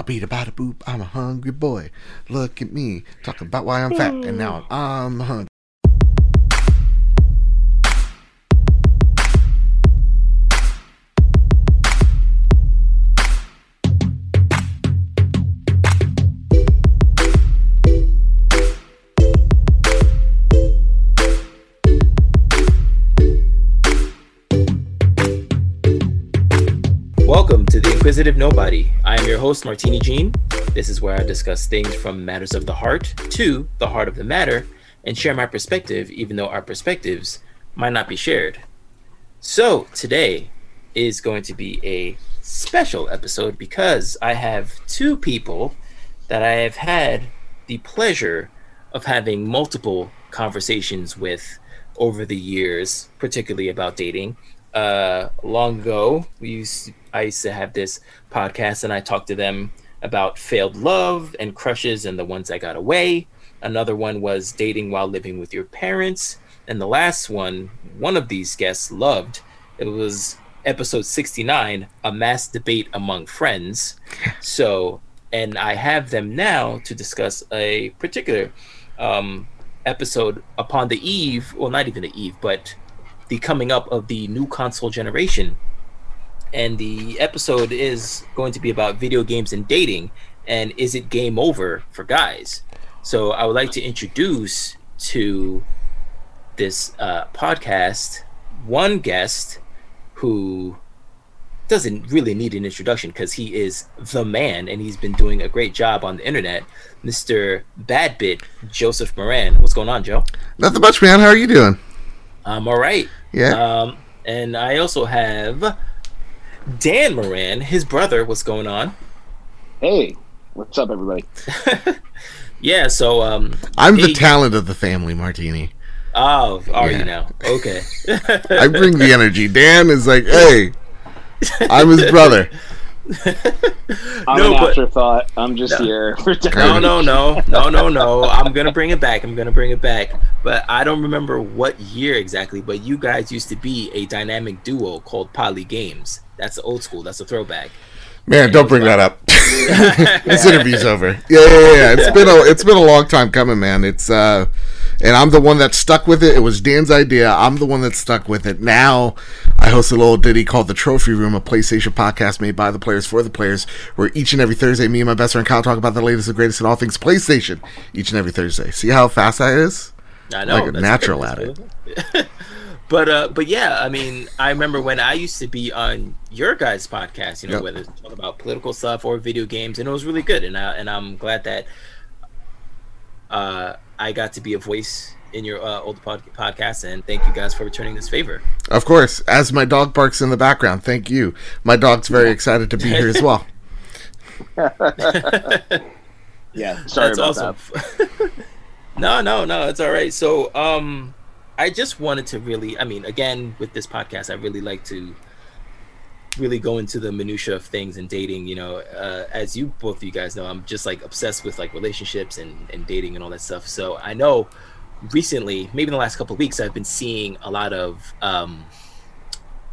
I beat about a boop. I'm a hungry boy. Look at me talking about why I'm fat, and now I'm hungry. Welcome to the Inquisitive Nobody. I am your host, Martini Jean. This is where I discuss things from matters of the heart to the heart of the matter and share my perspective, even though our perspectives might not be shared. So, today is going to be a special episode because I have two people that I have had the pleasure of having multiple conversations with over the years, particularly about dating. Uh, long ago, we used I used to have this podcast, and I talked to them about failed love and crushes and the ones that got away. Another one was dating while living with your parents, and the last one, one of these guests loved. It was episode 69, a mass debate among friends. So, and I have them now to discuss a particular um, episode upon the eve, well, not even the eve, but the coming up of the new console generation. And the episode is going to be about video games and dating. And is it game over for guys? So I would like to introduce to this uh, podcast one guest who doesn't really need an introduction because he is the man and he's been doing a great job on the internet. Mr. Badbit, Joseph Moran. What's going on, Joe? Nothing much, man. How are you doing? I'm all right. Yeah. Um, and I also have Dan Moran, his brother. What's going on? Hey, what's up, everybody? Yeah. So um, I'm the he- talent of the family, Martini. Oh, are Yeah. you now? Okay. I bring the energy. Dan is like, hey, I'm his brother. I'm No, an but- afterthought. I'm just No. here for No, no, no, no, no, no. I'm gonna bring it back. I'm gonna bring it back. But I don't remember what year exactly. But you guys used to be a dynamic duo called Poly Games. That's the old school. That's a throwback. Man, don't bring that up. this interview's over. Yeah, yeah, yeah, yeah. It's been a it's been a long time coming, man. It's uh and I'm the one that stuck with it. It was Dan's idea. I'm the one that stuck with it. Now I host a little ditty called The Trophy Room, a PlayStation podcast made by the players for the players, where each and every Thursday me and my best friend Kyle talk about the latest and greatest in all things PlayStation each and every Thursday. See how fast that is? I know. Like a natural at but uh, but yeah, I mean, I remember when I used to be on your guys' podcast. You know, Yep. whether it's talk about political stuff or video games, and it was really good. And I and I'm glad that uh, I got to be a voice in your uh, old pod- podcast. And thank you guys for returning this favor. Of course, as my dog barks in the background. Thank you. My dog's very excited to be here as well. Yeah, sorry That's about awesome. that. no, no, no, it's all right. So, um, I just wanted to really, I mean, again, with this podcast, I really like to really go into the minutia of things and dating. You know, uh, as you both of you guys know, I'm just like obsessed with like relationships and and dating and all that stuff. So I know recently, maybe in the last couple of weeks, I've been seeing a lot of um,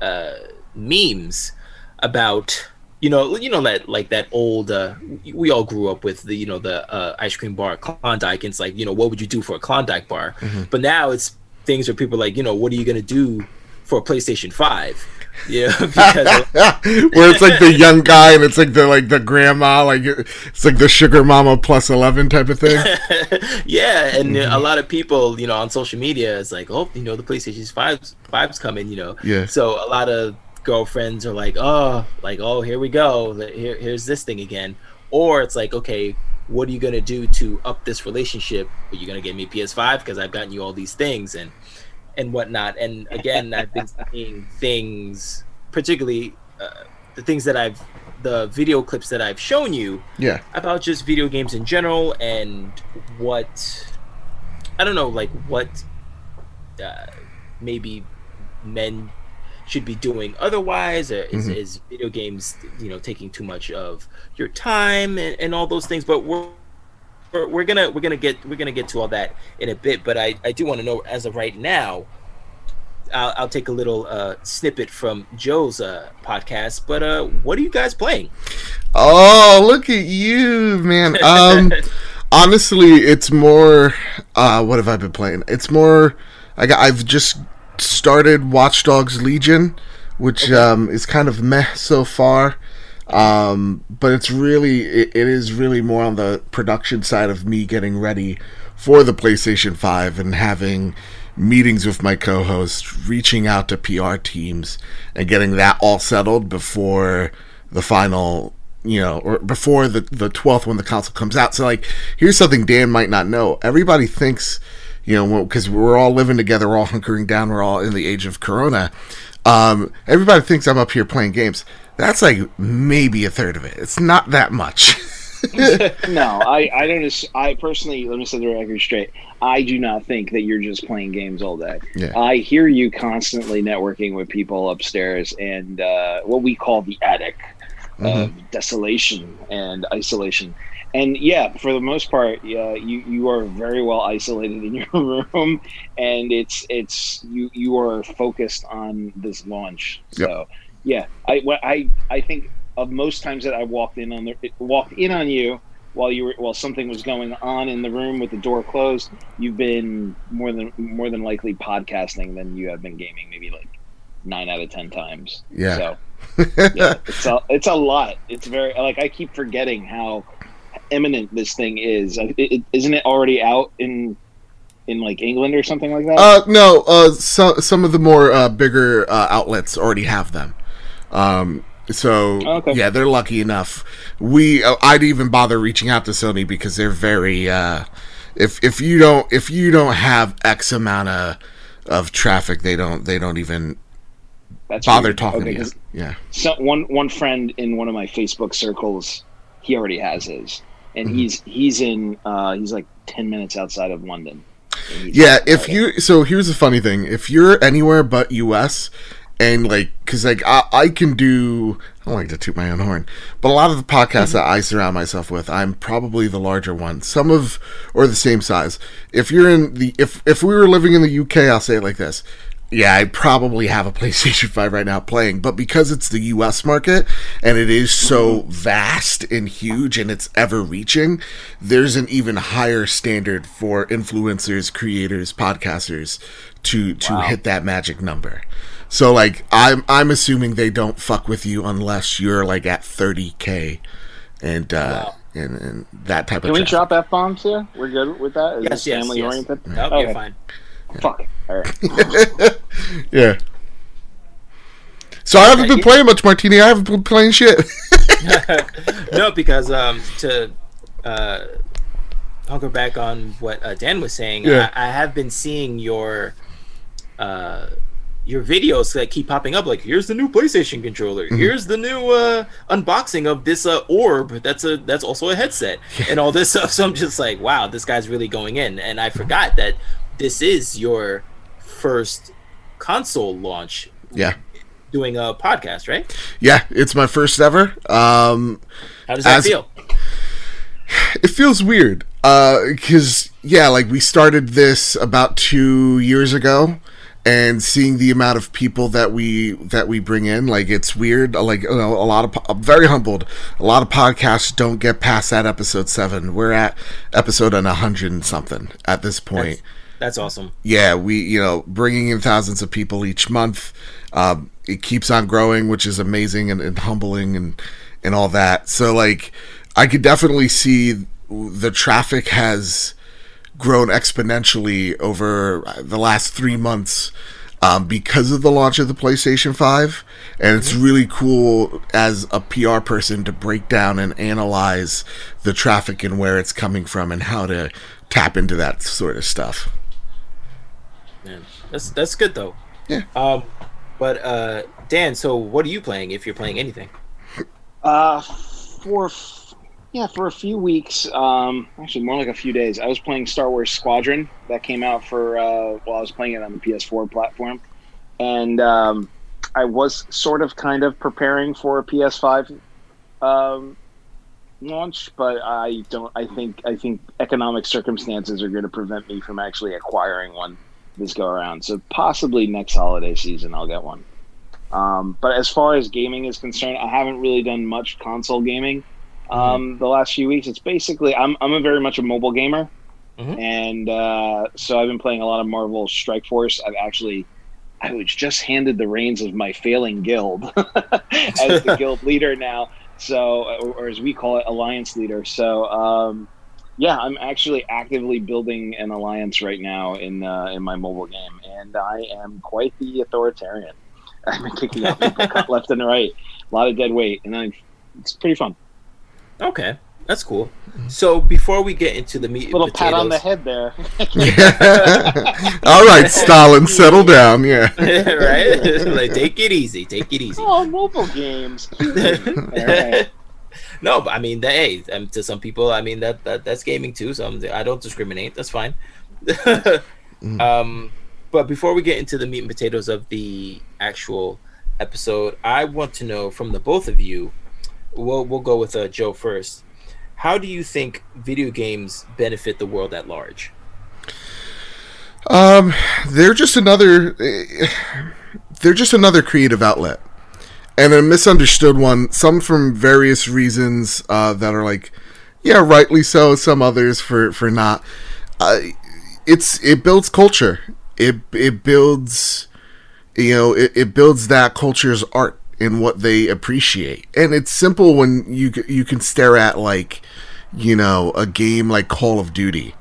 uh, memes about you know you know that like that old uh we all grew up with the you know the uh ice cream bar at klondike and it's like you know what would you do for a klondike bar but now it's things where people are like you know what are you gonna do for a playstation 5 yeah Where it's like the young guy and it's like the like the grandma, like it's like the sugar mama plus eleven type of thing. yeah and a mm-hmm. lot of people you know on social media is like oh you know the playstation 5's 5's coming you know. Yeah. so a lot of girlfriends are like oh like oh here we go. Here, here's this thing again. Or it's like okay what are you gonna do to up this relationship? Are you gonna get me ps5 because i've gotten you all these things. And and whatnot and again i've been seeing things particularly uh, the things that i've the video clips that i've shown you Yeah. about just video games in general and what I don't know, like what uh, maybe men should be doing otherwise. Or is, Mhm. is video games, you know, taking too much of your time and, and all those things? But we're, we're we're gonna we're gonna get we're gonna get to all that in a bit. But I I do want to know as of right now, I'll, I'll take a little uh, snippet from Joe's uh, podcast. But uh, what are you guys playing? Oh, look at you, man. Um, honestly, it's more. Uh, what have I been playing? It's more. I got, I've just started Watch Dogs Legion, which um, is kind of meh so far. Um, but it's really it, it is really more on the production side of me getting ready for the PlayStation 5 and having meetings with my co-host, reaching out to PR teams and getting that all settled before the final, you know, or before the the 12th when the console comes out. So like, here's something Dan might not know. Everybody thinks, you know, because we're all living together, we're all hunkering down, we're all in the age of corona. Um, everybody thinks I'm up here playing games. That's like maybe a third of it. It's not that much. no, I, I don't. I personally, let me set the record straight. I do not think that you're just playing games all day. Yeah. I hear you constantly networking with people upstairs and uh, what we call the attic of desolation and isolation. And yeah, for the most part, yeah, you you are very well isolated in your room, and it's it's you you are focused on this launch. So yeah, I I I think of most times that I walked in on the walked in on you while you were while something was going on in the room with the door closed, you've been more than more than likely podcasting than you have been gaming. Maybe like nine out of ten times. Yeah. So yeah, it's a it's a lot. It's very like I keep forgetting how imminent this thing is. It, it, isn't it already out in in like England or something like that? Uh, no, uh, so, some of the more uh, bigger uh, outlets already have them. Um, so Okay. yeah, they're lucky enough. We uh, I'd even bother reaching out to Sony because they're very uh, if if you don't if you don't have X amount of of traffic, they don't they don't even That's bother weird. talking Okay, to you. Yeah, so one one friend in one of my Facebook circles, he already has his, and Mhm. he's he's in uh, he's like ten minutes outside of London. Yeah. If you so here's the funny thing: if you're anywhere but U.S. and like, because like I, I can do, I don't like to toot my own horn, but a lot of the podcasts that I surround myself with, I'm probably the larger one. Some of or the same size. If you're in the if if we were living in the UK, I'll say it like this. Yeah, I probably have a PlayStation 5 right now playing, but because it's the US market and it is so vast and huge and it's ever reaching, there's an even higher standard for influencers, creators, podcasters to to Wow. hit that magic number. So like I'm I'm assuming they don't fuck with you unless you're like at 30k and uh Wow. and, and that type Can of we traffic. drop f bombs here? We're good with that. Is Yes, this yes, family yes. oriented? Nope, Okay. you're fine. Fuck. Yeah. So I haven't been playing much Martini. I haven't been playing shit. no, because um, to uh, hunker back on what uh, Dan was saying, Yeah. I, I have been seeing your uh, your videos that keep popping up. Like, here's the new PlayStation controller. Mm-hmm. Here's the new uh, unboxing of this uh, orb. That's a that's also a headset and all this stuff. So I'm just like, wow, this guy's really going in. And I forgot that this is your first console launch yeah. doing a podcast, right? Yeah, it's my first ever. Um How does that As- feel? it feels weird uh because yeah like we started this about two years ago and seeing the amount of people that we that we bring in like it's weird like you know, a lot of i'm very humbled a lot of podcasts don't get past that episode seven we're at episode on a hundred and something at this point That's, awesome. yeah, we you know bringing in thousands of people each month. Um, it keeps on growing, which is amazing and, and humbling and and all that. So like, I could definitely see the traffic has grown exponentially over the last three months. Um, because of the launch of the PlayStation 5. And it's really cool as a PR person to break down and analyze the traffic and where it's coming from and how to tap into that sort of stuff. Man, that's that's good though. Yeah. Um, but uh, Dan, so what are you playing if you're playing anything? Uh, for f- yeah, for a few weeks, um, actually more like a few days. I was playing Star Wars Squadron that came out for uh, while I was playing it on the PS4 platform, and um, I was sort of kind of preparing for a PS5 um, launch, but I don't. I think I think economic circumstances are going to prevent me from actually acquiring one this go around. So possibly next holiday season I'll get one. Um, but as far as gaming is concerned, I haven't really done much console gaming um, mm-hmm. the last few weeks. It's basically I'm I'm a very much a mobile gamer, mm-hmm. and uh, so I've been playing a lot of Marvel Strike Force. I've actually I was just handed the reins of my failing guild as the guild leader now. So, or, or, as we call it, alliance leader. So, um, yeah, I'm actually actively building an alliance right now in uh, in my mobile game, and I am quite the authoritarian. I've been kicking out people left and right, a lot of dead weight, and I, it's pretty fun. Okay, that's cool. So before we get into the meat, little pat on the head there. All right, Stalin, settle down. Yeah, right. like take it easy. Take it easy. Oh, mobile games. No, but I mean, that, hey, um, to some people, I mean that, that that's gaming too. So I'm, I do not discriminate. That's fine. mm. Um, but before we get into the meat and potatoes of the actual episode, I want to know from the both of you. We'll we'll go with uh, Joe first. How do you think video games benefit the world at large? Um, they're just another. They're just another creative outlet, and a misunderstood one. Some from various reasons uh, that are like, yeah, rightly so. Some others for for not. Uh, it's it builds culture. It it builds, you know, it, it builds that culture's art in what they appreciate. And it's simple when you you can stare at like, you know, a game like Call of Duty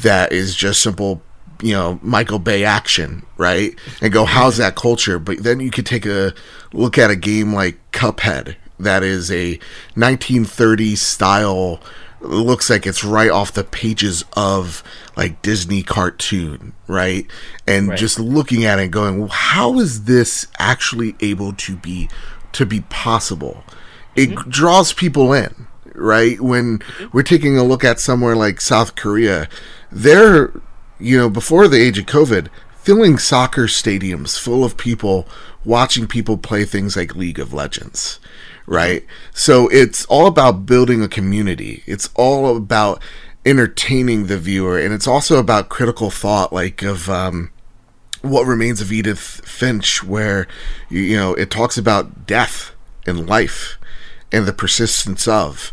that is just simple, you know, Michael Bay action, right? And go, how's that culture? But then you could take a look at a game like Cuphead that is a 1930s style looks like it's right off the pages of like Disney cartoon, right? And right. just looking at it going, well, how is this actually able to be to be possible? It mm-hmm. draws people in, right? When mm-hmm. we're taking a look at somewhere like South Korea, they're, you know, before the age of COVID, filling soccer stadiums full of people watching people play things like League of Legends right? So it's all about building a community. It's all about entertaining the viewer, and it's also about critical thought, like of um, what remains of Edith Finch, where you know it talks about death and life and the persistence of.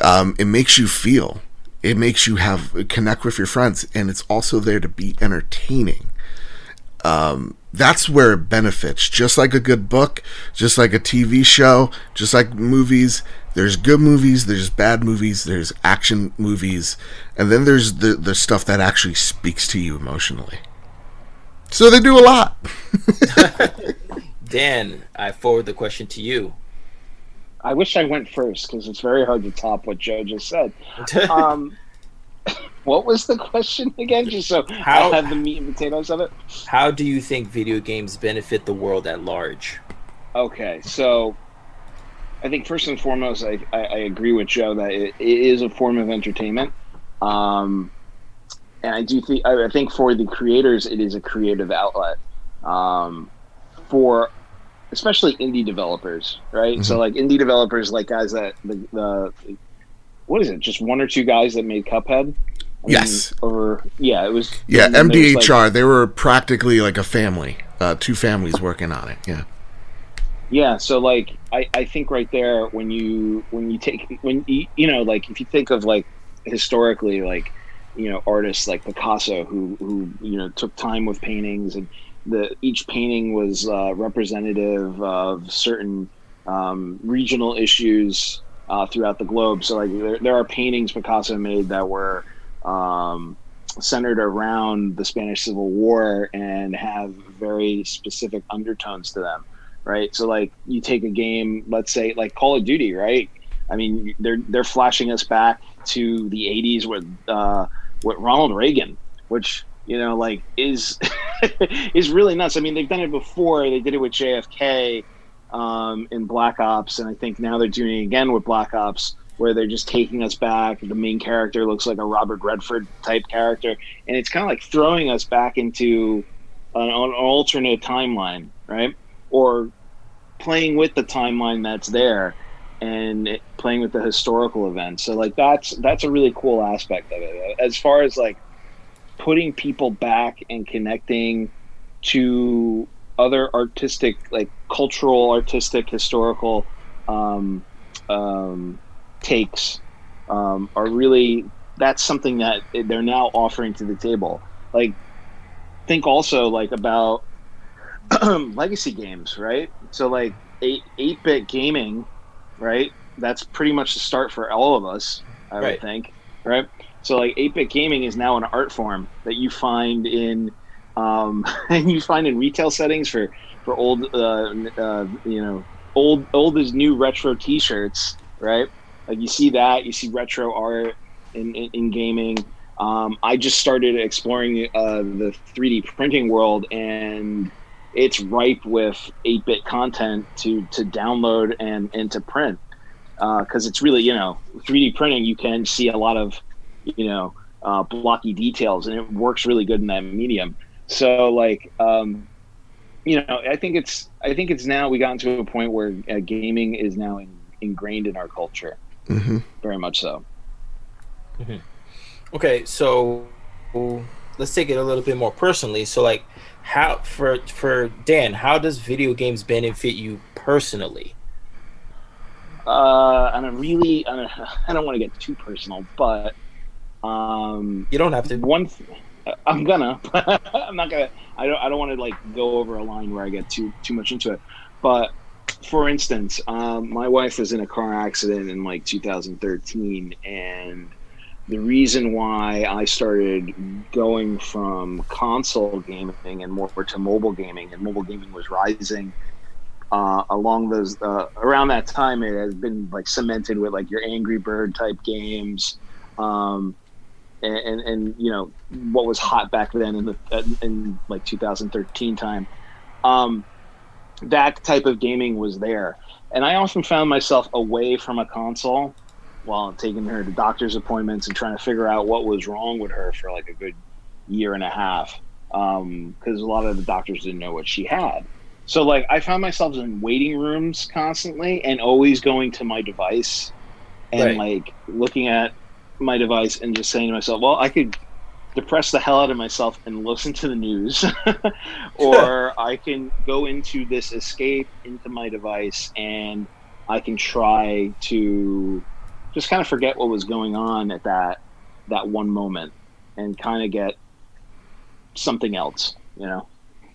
Um, it makes you feel. It makes you have connect with your friends, and it's also there to be entertaining. Um, that's where it benefits. Just like a good book, just like a TV show, just like movies. There's good movies, there's bad movies, there's action movies, and then there's the the stuff that actually speaks to you emotionally. So they do a lot. Dan, I forward the question to you. I wish I went first because it's very hard to top what Joe just said. Um, what was the question again? Just so how, I have the meat and potatoes of it. How do you think video games benefit the world at large? Okay, so I think first and foremost, I, I, I agree with Joe that it, it is a form of entertainment. Um, and I do think I think for the creators, it is a creative outlet. Um, for especially indie developers, right? Mm-hmm. So like indie developers, like guys that the, the what is it? Just one or two guys that made Cuphead. I yes. Mean, or yeah, it was. Yeah, MDHR. Like, they were practically like a family, uh, two families working on it. Yeah. Yeah. So like, I I think right there when you when you take when you you know like if you think of like historically like you know artists like Picasso who who you know took time with paintings and the each painting was uh, representative of certain um, regional issues uh, throughout the globe. So like there, there are paintings Picasso made that were um, centered around the Spanish Civil War and have very specific undertones to them, right? So like you take a game, let's say like Call of Duty, right? I mean, they're they're flashing us back to the '80s with uh, with Ronald Reagan, which you know like is is really nuts. I mean, they've done it before. They did it with JFK um, in Black Ops, and I think now they're doing it again with Black Ops where they're just taking us back. The main character looks like a Robert Redford type character, and it's kind of like throwing us back into an, an alternate timeline, right? Or playing with the timeline that's there and playing with the historical events. So like that's that's a really cool aspect of it. As far as like putting people back and connecting to other artistic, like cultural, artistic, historical um, um, takes um, are really that's something that they're now offering to the table. Like, think also like about legacy games, right? So like eight eight bit gaming, right? That's pretty much the start for all of us, I right. would think, right? So like eight bit gaming is now an art form that you find in um, and you find in retail settings for for old uh, uh, you know old old is new retro T-shirts, right? Like you see that you see retro art in in, in gaming. Um, I just started exploring uh, the 3D printing world, and it's ripe with 8-bit content to to download and and to print because uh, it's really you know 3D printing. You can see a lot of you know uh, blocky details, and it works really good in that medium. So like, um, you know, I think it's I think it's now we gotten to a point where uh, gaming is now in, ingrained in our culture, mm-hmm. very much so. Mm-hmm. Okay, so let's take it a little bit more personally. So like, how for for Dan, how does video games benefit you personally? Uh, and I really, I don't, I don't want to get too personal, but um, you don't have to. One, th- I'm gonna, I'm not gonna. I don't. I don't want to like go over a line where I get too too much into it. But for instance, um, my wife was in a car accident in like 2013, and the reason why I started going from console gaming and more to mobile gaming, and mobile gaming was rising uh, along those uh, around that time. It has been like cemented with like your Angry Bird type games. Um, and, and, and you know what was hot back then in the in like 2013 time. Um, that type of gaming was there. And i often found myself away from a console while taking her to doctor's appointments and trying to figure out what was wrong with her for like a good year and a half because um, a lot of the doctors didn't know what she had. So like i found myself in waiting rooms constantly and always going to my device and right. like looking at my device and just saying to myself, well, I could depress the hell out of myself and listen to the news, or I can go into this escape into my device and I can try to just kind of forget what was going on at that that one moment and kind of get something else, you know.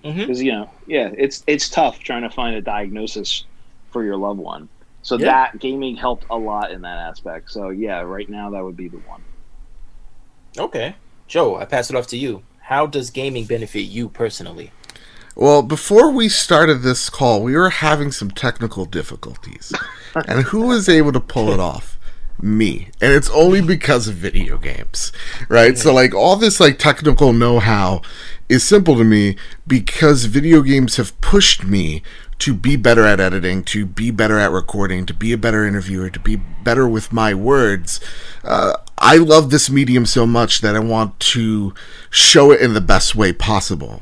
Because mm-hmm. you know, yeah, it's it's tough trying to find a diagnosis for your loved one. So yeah. that gaming helped a lot in that aspect. So yeah, right now that would be the one. Okay. Joe, I pass it off to you. How does gaming benefit you personally? Well, before we started this call, we were having some technical difficulties. and who was able to pull it off? Me. And it's only because of video games. Right? So like all this like technical know-how is simple to me because video games have pushed me to be better at editing, to be better at recording, to be a better interviewer, to be better with my words. Uh, I love this medium so much that I want to show it in the best way possible.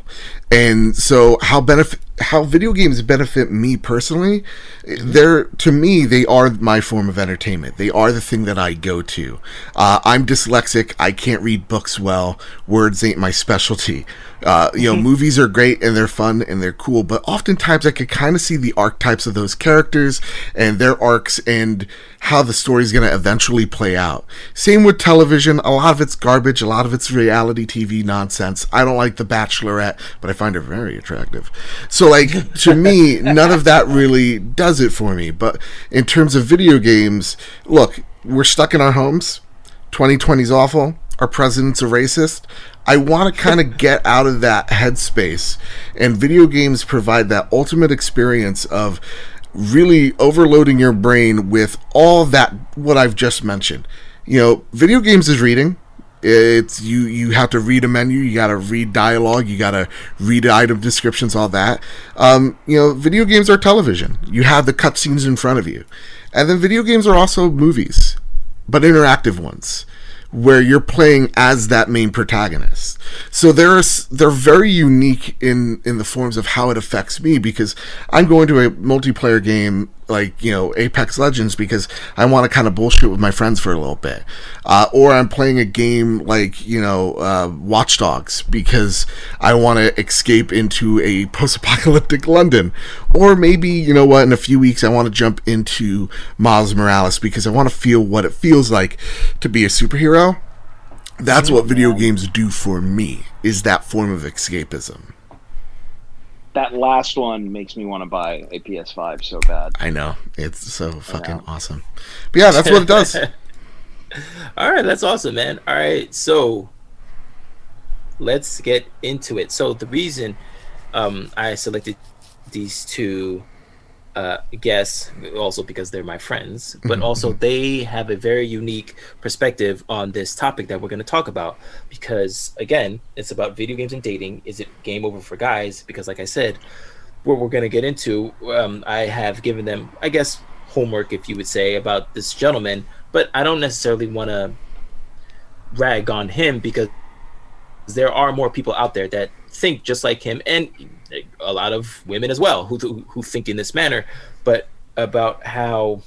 And so how benefit how video games benefit me personally, they're to me they are my form of entertainment. They are the thing that I go to. Uh, I'm dyslexic. I can't read books well. Words ain't my specialty. Uh, you know, mm-hmm. movies are great and they're fun and they're cool, but oftentimes I could kind of see the archetypes of those characters and their arcs and how the story's going to eventually play out. Same with television. A lot of it's garbage. A lot of it's reality TV nonsense. I don't like The Bachelorette, but I find her very attractive. So, like, to me, none of that really does it for me. But in terms of video games, look, we're stuck in our homes. 2020 is awful. Our president's a racist. I want to kind of get out of that headspace, and video games provide that ultimate experience of really overloading your brain with all that what I've just mentioned. You know, video games is reading. It's you you have to read a menu, you got to read dialogue, you got to read item descriptions, all that. Um, you know, video games are television. You have the cutscenes in front of you, and then video games are also movies, but interactive ones where you're playing as that main protagonist. So they're they're very unique in in the forms of how it affects me because I'm going to a multiplayer game like you know Apex Legends because I want to kind of bullshit with my friends for a little bit, uh, or I'm playing a game like you know uh, Watch Dogs because I want to escape into a post-apocalyptic London, or maybe you know what in a few weeks I want to jump into Miles Morales because I want to feel what it feels like to be a superhero. That's what video games do for me is that form of escapism. That last one makes me want to buy a PS5 so bad. I know. It's so fucking awesome. But yeah, that's what it does. All right, that's awesome, man. All right, so let's get into it. So the reason um, I selected these two uh, guests, also because they're my friends, but Mm-hmm. also they have a very unique perspective on this topic that we're going to talk about. Because again, it's about video games and dating. Is it game over for guys? Because, like I said, what we're going to get into, um, I have given them, I guess, homework, if you would say, about this gentleman, but I don't necessarily want to rag on him because there are more people out there that think just like him and a lot of women as well who who think in this manner but about how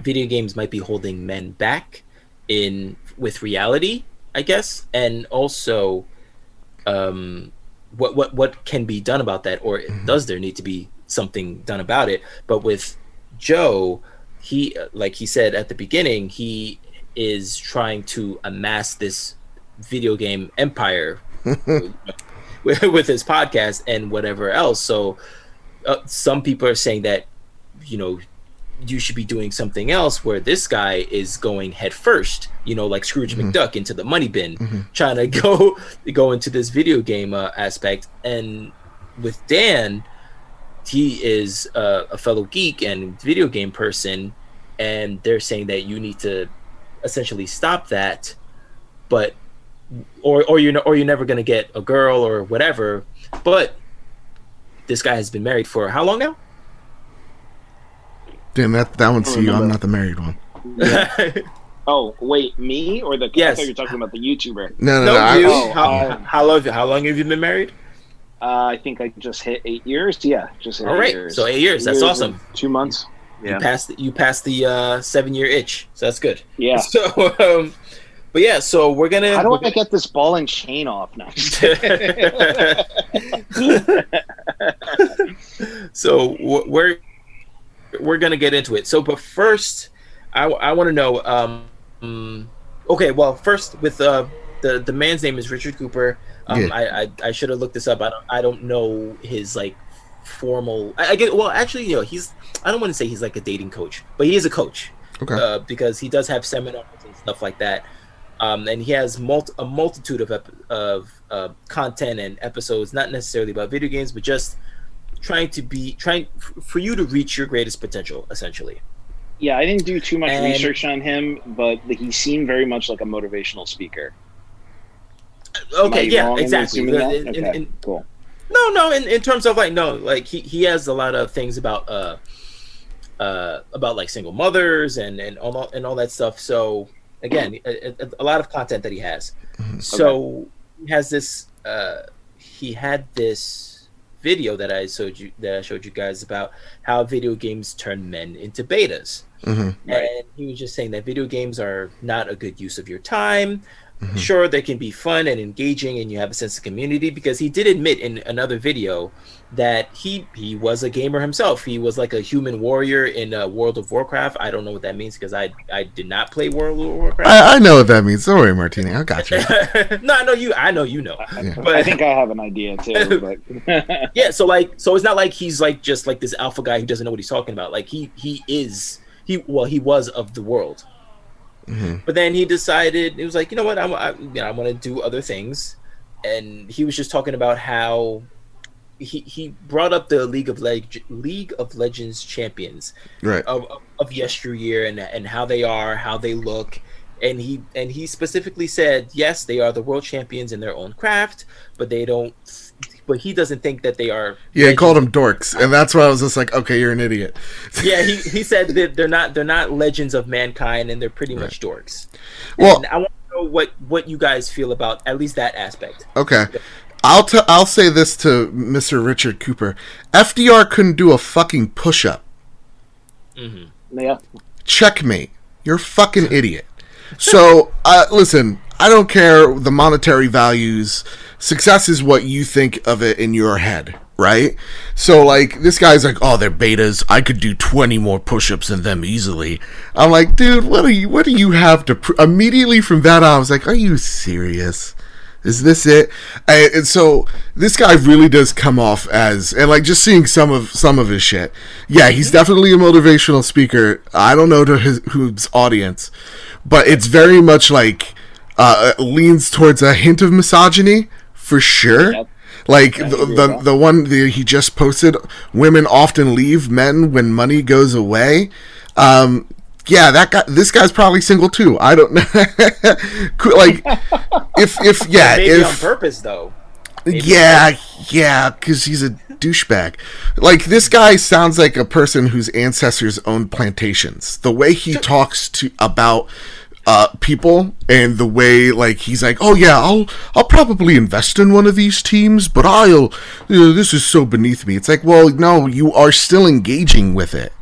video games might be holding men back in with reality i guess and also um what what what can be done about that or does there need to be something done about it? But with joe he like he said at the beginning he is trying to amass this video game empire with, his podcast and whatever else. So uh, some people are saying that you know you should be doing something else where this guy is going head first you know like scrooge mcduck into the money bin trying to go go into this video game uh, aspect. And with dan he is uh, a fellow geek and video game person and they're saying that you need to essentially stop that. But or or you're or you're never gonna get a girl or whatever but this guy has been married for how long now Damn, that that one's you. I'm not the married one. Oh wait, me or the? I Yes. thought you were talking about the YouTuber. No, no, no, no. I- you. oh, how, uh, how long? How long have you been married? Uh, I think I just hit eight years. Yeah, just hit All eight right, years. so eight years. That's and awesome. Two months. You Yeah, passed. You passed the uh, seven year itch, so that's good. yeah. So, um, but yeah, so we're gonna. How do we're I get this ball and chain off now? so we're we're gonna get into it. So, but first, I, I want to know. Um, okay, well, first with uh, the the man's name is Richard Cooper. Um, Yeah. I I, I should have looked this up. I don't I don't know his like formal. I, I get well. Actually, you know, he's. I don't want to say he's like a dating coach, but he is a coach Okay. uh, because he does have seminars and stuff like that. Um, and he has multi- a multitude of ep- of uh, content and episodes, not necessarily about video games, but just trying to be trying f- for you to reach your greatest potential, essentially. yeah, I didn't do too much And- research on him, but he seemed very much like a motivational speaker. Okay, yeah, exactly. In- in- Okay, in- cool. no, no, in, in terms of like no, like he, he has a lot of things about uh uh about like single mothers and and all and all that stuff. So again, a, a, a lot of content that he has. So he has this uh he had this video that I showed you that I showed you guys about how video games turn men into betas. Mhm. Right. And he was just saying that video games are not a good use of your time. Mm-hmm. Sure, they can be fun and engaging, and you have a sense of community. Because he did admit in another video that he he was a gamer himself. He was like a human warrior in uh, World of Warcraft. I don't know what that means because I I did not play World of Warcraft. I, I know what that means. Don't worry, Martini. I got you. no, I know you. I know you know. Yeah. But I think I have an idea too. But yeah so like so it's not like he's like just like this alpha guy who doesn't know what he's talking about like he he is he well he was of the world Mhm. but then he decided he was like you know what i'm I, you know, i want to do other things and he was just talking about how he he brought up the league of Leg- league of legends champions Right. of, of- of yesteryear and and how they are, how they look, and he and he specifically said, yes, they are the world champions in their own craft, but they don't. But he doesn't think that they are. Yeah, he called them dorks, and that's why I was just like, okay, you're an idiot. Yeah, he, he said that they're not they're not legends of mankind, and they're pretty much dorks. Well- and I want to know what what you guys feel about at least that aspect. Okay. I'll t- I'll say this to Mr. Richard Cooper. FDR couldn't do a fucking push up. Mm-hmm. Yeah. Checkmate. You're a fucking idiot. So, uh, listen, I don't care the monetary values. Success is what you think of it in your head, right? So, like, this guy's like, "Oh, they're betas. I could do twenty more push-ups than them easily." I'm like, dude, what do you what do you have to? Pr-? Immediately from that on, I was like, "Are you serious?" Is this it? And, and, so this guy really does come off as, and like just seeing some of some of his shit. Yeah, he's definitely a motivational speaker. I don't know to his whose audience, but it's very much like uh, leans towards a hint of misogyny for sure. Yep. Like the the, the one the, he just posted, women often leave men when money goes away. Um, yeah, that guy. This guy's probably single too. I don't know. like, if if yeah, maybe if, on purpose though. Maybe yeah, yeah, because he's a douchebag. Like this guy sounds like a person whose ancestors owned plantations. The way he talks to about uh, people and the way like he's like, oh yeah, I'll I'll probably invest in one of these teams, but I'll you know, this is so beneath me. It's like, well, no, you are still engaging with it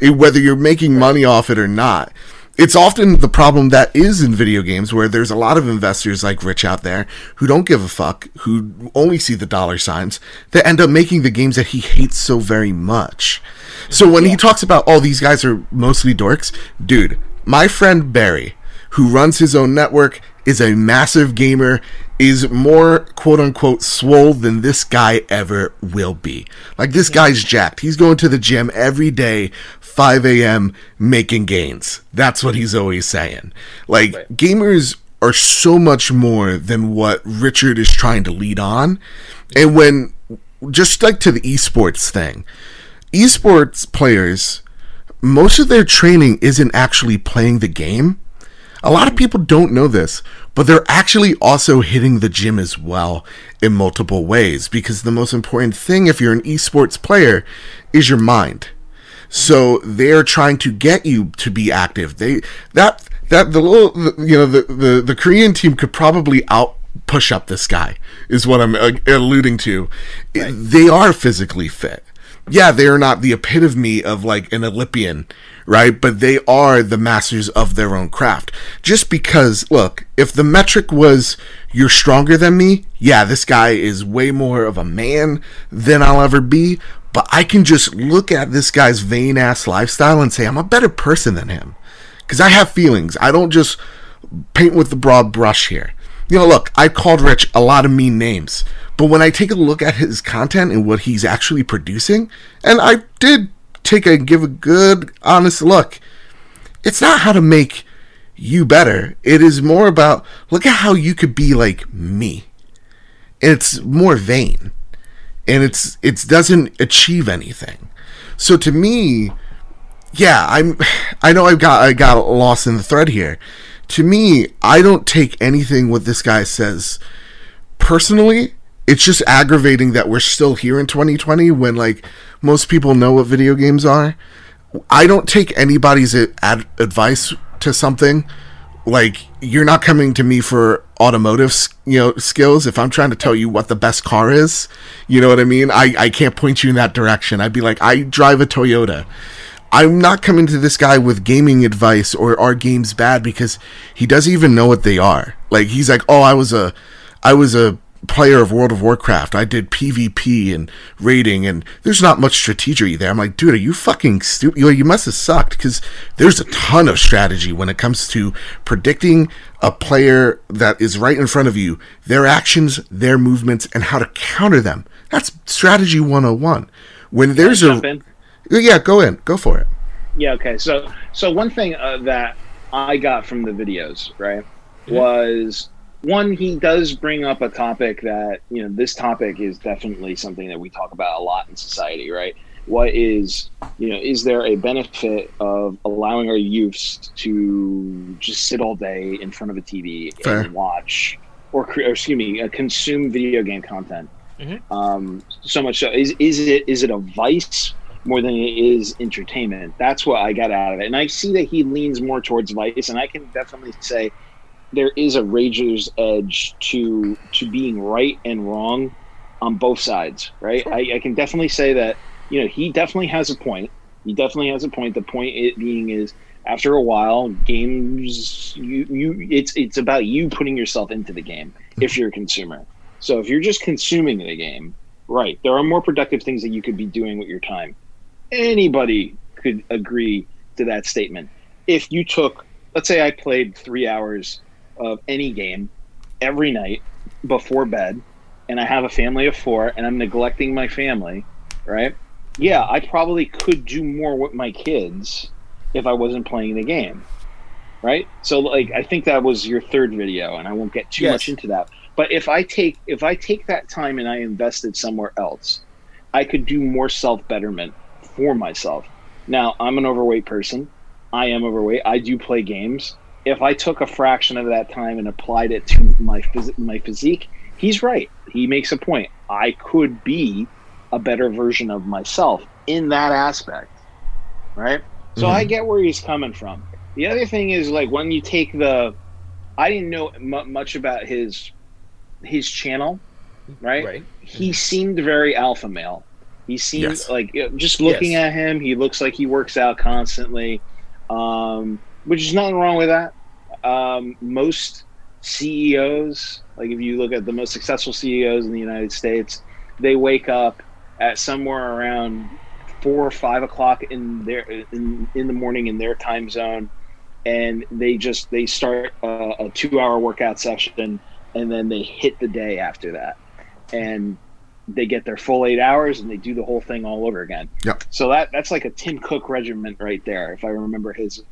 whether you're making money off it or not. It's often the problem that is in video games where there's a lot of investors like Rich out there who don't give a fuck, who only see the dollar signs, that end up making the games that he hates so very much. So when yeah. he talks about, oh, these guys are mostly dorks, dude, my friend Barry, who runs his own network, is a massive gamer, is more quote unquote swole than this guy ever will be. Like this guy's jacked. He's going to the gym every day, 5 a.m. making gains. That's what he's always saying. Like gamers are so much more than what Richard is trying to lead on. And when just like to the esports thing, esports players, most of their training isn't actually playing the game a lot of people don't know this, but they're actually also hitting the gym as well in multiple ways because the most important thing if you're an esports player is your mind. So they're trying to get you to be active. They that that the little you know the the, the Korean team could probably out push up this guy is what I'm uh, alluding to. Right. They are physically fit. Yeah, they are not the epitome of like an Olympian right? But they are the masters of their own craft. Just because, look, if the metric was you're stronger than me, yeah, this guy is way more of a man than I'll ever be. But I can just look at this guy's vain ass lifestyle and say I'm a better person than him. Because I have feelings. I don't just paint with the broad brush here. You know, look, I called Rich a lot of mean names. But when I take a look at his content and what he's actually producing, and I did take a give a good honest look. It's not how to make you better. It is more about look at how you could be like me. It's more vain. And it's it doesn't achieve anything. So to me, yeah, I'm I know I got I got lost in the thread here. To me, I don't take anything what this guy says personally it's just aggravating that we're still here in 2020 when like most people know what video games are. I don't take anybody's ad- advice to something like you're not coming to me for automotive you know skills if i'm trying to tell you what the best car is. You know what i mean? I i can't point you in that direction. I'd be like i drive a toyota. I'm not coming to this guy with gaming advice or are games bad because he doesn't even know what they are. Like he's like oh i was a i was a player of World of Warcraft. I did PvP and raiding, and there's not much strategy there. I'm like, dude, are you fucking stupid? You, you must have sucked because there's a ton of strategy when it comes to predicting a player that is right in front of you, their actions, their movements, and how to counter them. That's strategy 101. When there's a. Yeah, go in. Go for it. Yeah, okay. So, so one thing uh, that I got from the videos, right, was one he does bring up a topic that you know this topic is definitely something that we talk about a lot in society right what is you know is there a benefit of allowing our youths to just sit all day in front of a tv Fair. and watch or, or, excuse me uh, consume video game content mm-hmm. um, so much so is, is it is it a vice more than it is entertainment that's what i got out of it and i see that he leans more towards vice and i can definitely say there is a razor's edge to to being right and wrong on both sides, right? I, I, can definitely say that you know he definitely has a point, He definitely has a point. The point it being is after a while, games you you it's it's about you putting yourself into the game if you're a consumer. So if you're just consuming the game, right, there are more productive things that you could be doing with your time. Anybody could agree to that statement. If you took, let's say I played three hours of any game every night before bed, and I have a family of four and I'm neglecting my family, right? Yeah, I probably could do more with my kids if I wasn't playing the game. Right? So like I think that was your third video and I won't get too Yes. much into that. But if I take if I take that time and I invest it somewhere else, I could do more self-betterment for myself. Now, I'm an overweight person. I am overweight. I do play games. If I took a fraction of that time and applied it to my phys- my physique, he's right. He makes a point. I could be a better version of myself in that aspect. Right? So I get where he's coming from. The other thing is like when you take the I didn't know mu much about his his channel, right? Right. He seemed very alpha male. He seemed Yes. like just looking Yes. at him, he looks like he works out constantly, um, which is nothing wrong with that. Um, most CEOs, like if you look at the most successful CEOs in the United States, they wake up at somewhere around four or five o'clock in their in, in the morning in their time zone, and they just they start a, a two hour workout session, and then they hit the day after that, and they get their full eight hours and they do the whole thing all over again. Yep. So that that's like a Tim Cook regiment right there, if I remember his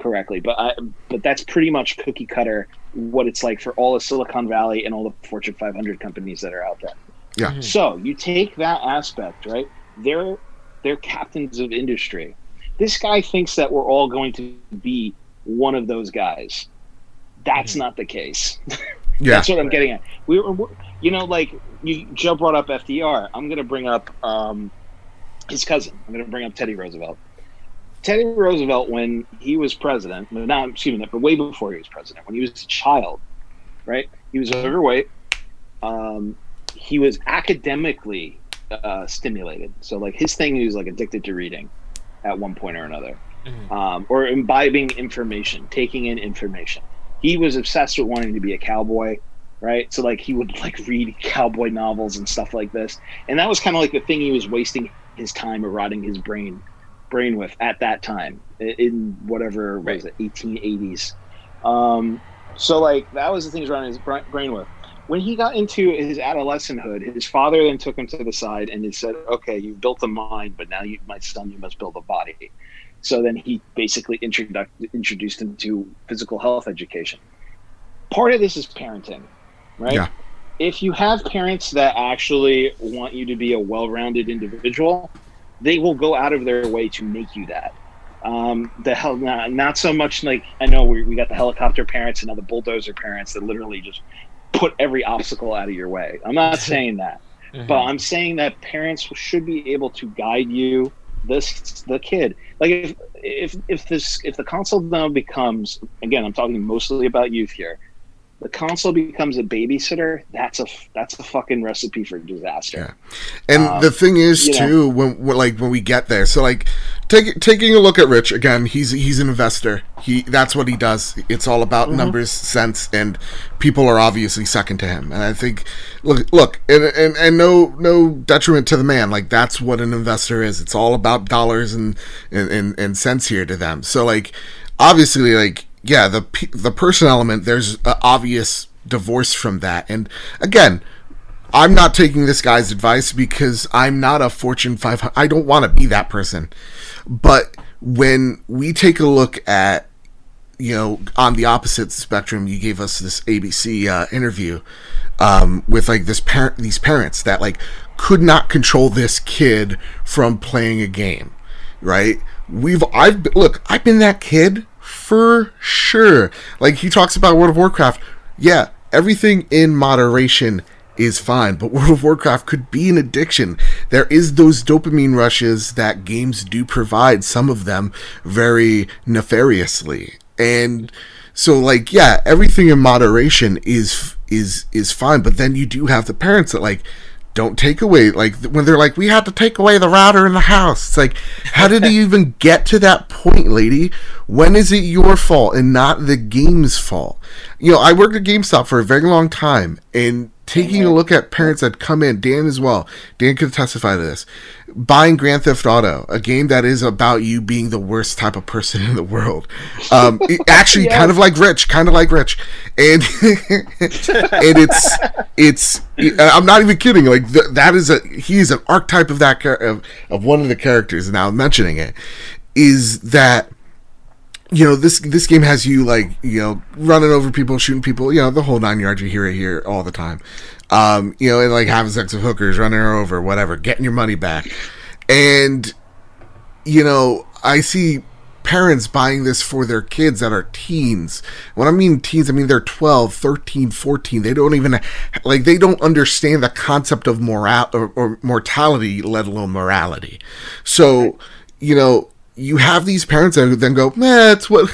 correctly. But I but that's pretty much cookie cutter what it's like for all of Silicon Valley and all the Fortune 500 companies that are out there. Yeah. Mhm. So you take that aspect, right? They're they're captains of industry. This guy thinks that we're all going to be one of those guys. That's Mhm. not the case. Yeah. That's what I'm getting at. We were, you know, like you, Joe brought up FDR. I'm going to bring up um, his cousin. I'm going to bring up Teddy Roosevelt. Teddy Roosevelt, when he was president, well, not excuse me, but way before he was president, when he was a child, right? He was overweight. Um, he was academically uh, stimulated. So, like his thing, he was like addicted to reading at one point or another Mhm. um, or imbibing information, taking in information. He was obsessed with wanting to be a cowboy, right? So like he would like read cowboy novels and stuff like this, and that was kind of like the thing he was wasting his time or rotting his brain brain with at that time in whatever what was it 1880s. Um, so like that was the things running his bra- brain with. When he got into his adolescenthood, his father then took him to the side and he said, "Okay, you've built a mind, but now you, my son, you must build a body." So then he basically introduced introduced him to physical health education. Part of this is parenting, right? Yeah. If you have parents that actually want you to be a well-rounded individual, they will go out of their way to make you that. Um, the hell, not, not so much like I know we, we got the helicopter parents and now the bulldozer parents that literally just put every obstacle out of your way. I'm not saying that Mhm. but I'm saying that parents should be able to guide you, this the kid. Like if if if this if the console now becomes again, I'm talking mostly about youth here. The console becomes a babysitter. That's a that's a fucking recipe for disaster. Yeah. And Um, the thing is you know. too, when, when like when we get there, so like take, taking a look at Rich again, he's he's an investor. He that's what he does. It's all about Mm-hmm. numbers, sense, and people are obviously second to him. And I think look look, and, and and no no detriment to the man. Like that's what an investor is. It's all about dollars and and and, and cents here to them. So like obviously like yeah the the person element there's a obvious divorce from that and again I'm not taking this guy's advice because I'm not a Fortune 500. I don't want to be that person. But when we take a look at, you know, on the opposite spectrum, you gave us this ABC uh, interview um, with like this parent, these parents that like could not control this kid from playing a game, right? We've I've look, I've been that kid for sure. Like he talks about World of Warcraft. Yeah, everything in moderation is fine, but World of Warcraft could be an addiction. There is those dopamine rushes that games do provide, some of them very nefariously. And so like yeah, everything in moderation is is is fine, but then you do have the parents that like don't take away like when they're like we had to take away the router in the house. It's like how did you even get to that point lady? When is it your fault and not the game's fault? You know i worked at gamestop for a very long time and taking a mm-hmm. look at parents that come in dan as well dan could testify to this buying grand theft auto a game that is about you being the worst type of person in the world. Um actually Yes. kind of like rich kind of like rich. And and it's it's i'm not even kidding. Like th- that is a he's an archetype of that of, of one of the characters and now mentioning it is that you know this this game has you like you know running over people shooting people you know the whole nine yards you hear it here all the time. Um you know and like having sex with hookers running her over whatever getting your money back. And you know i see parents buying this for their kids that are teens. When i mean teens i mean they're 12 13 14 they don't even like they don't understand the concept of moral or, or mortality let alone morality. So you know you have these parents that then go man it's what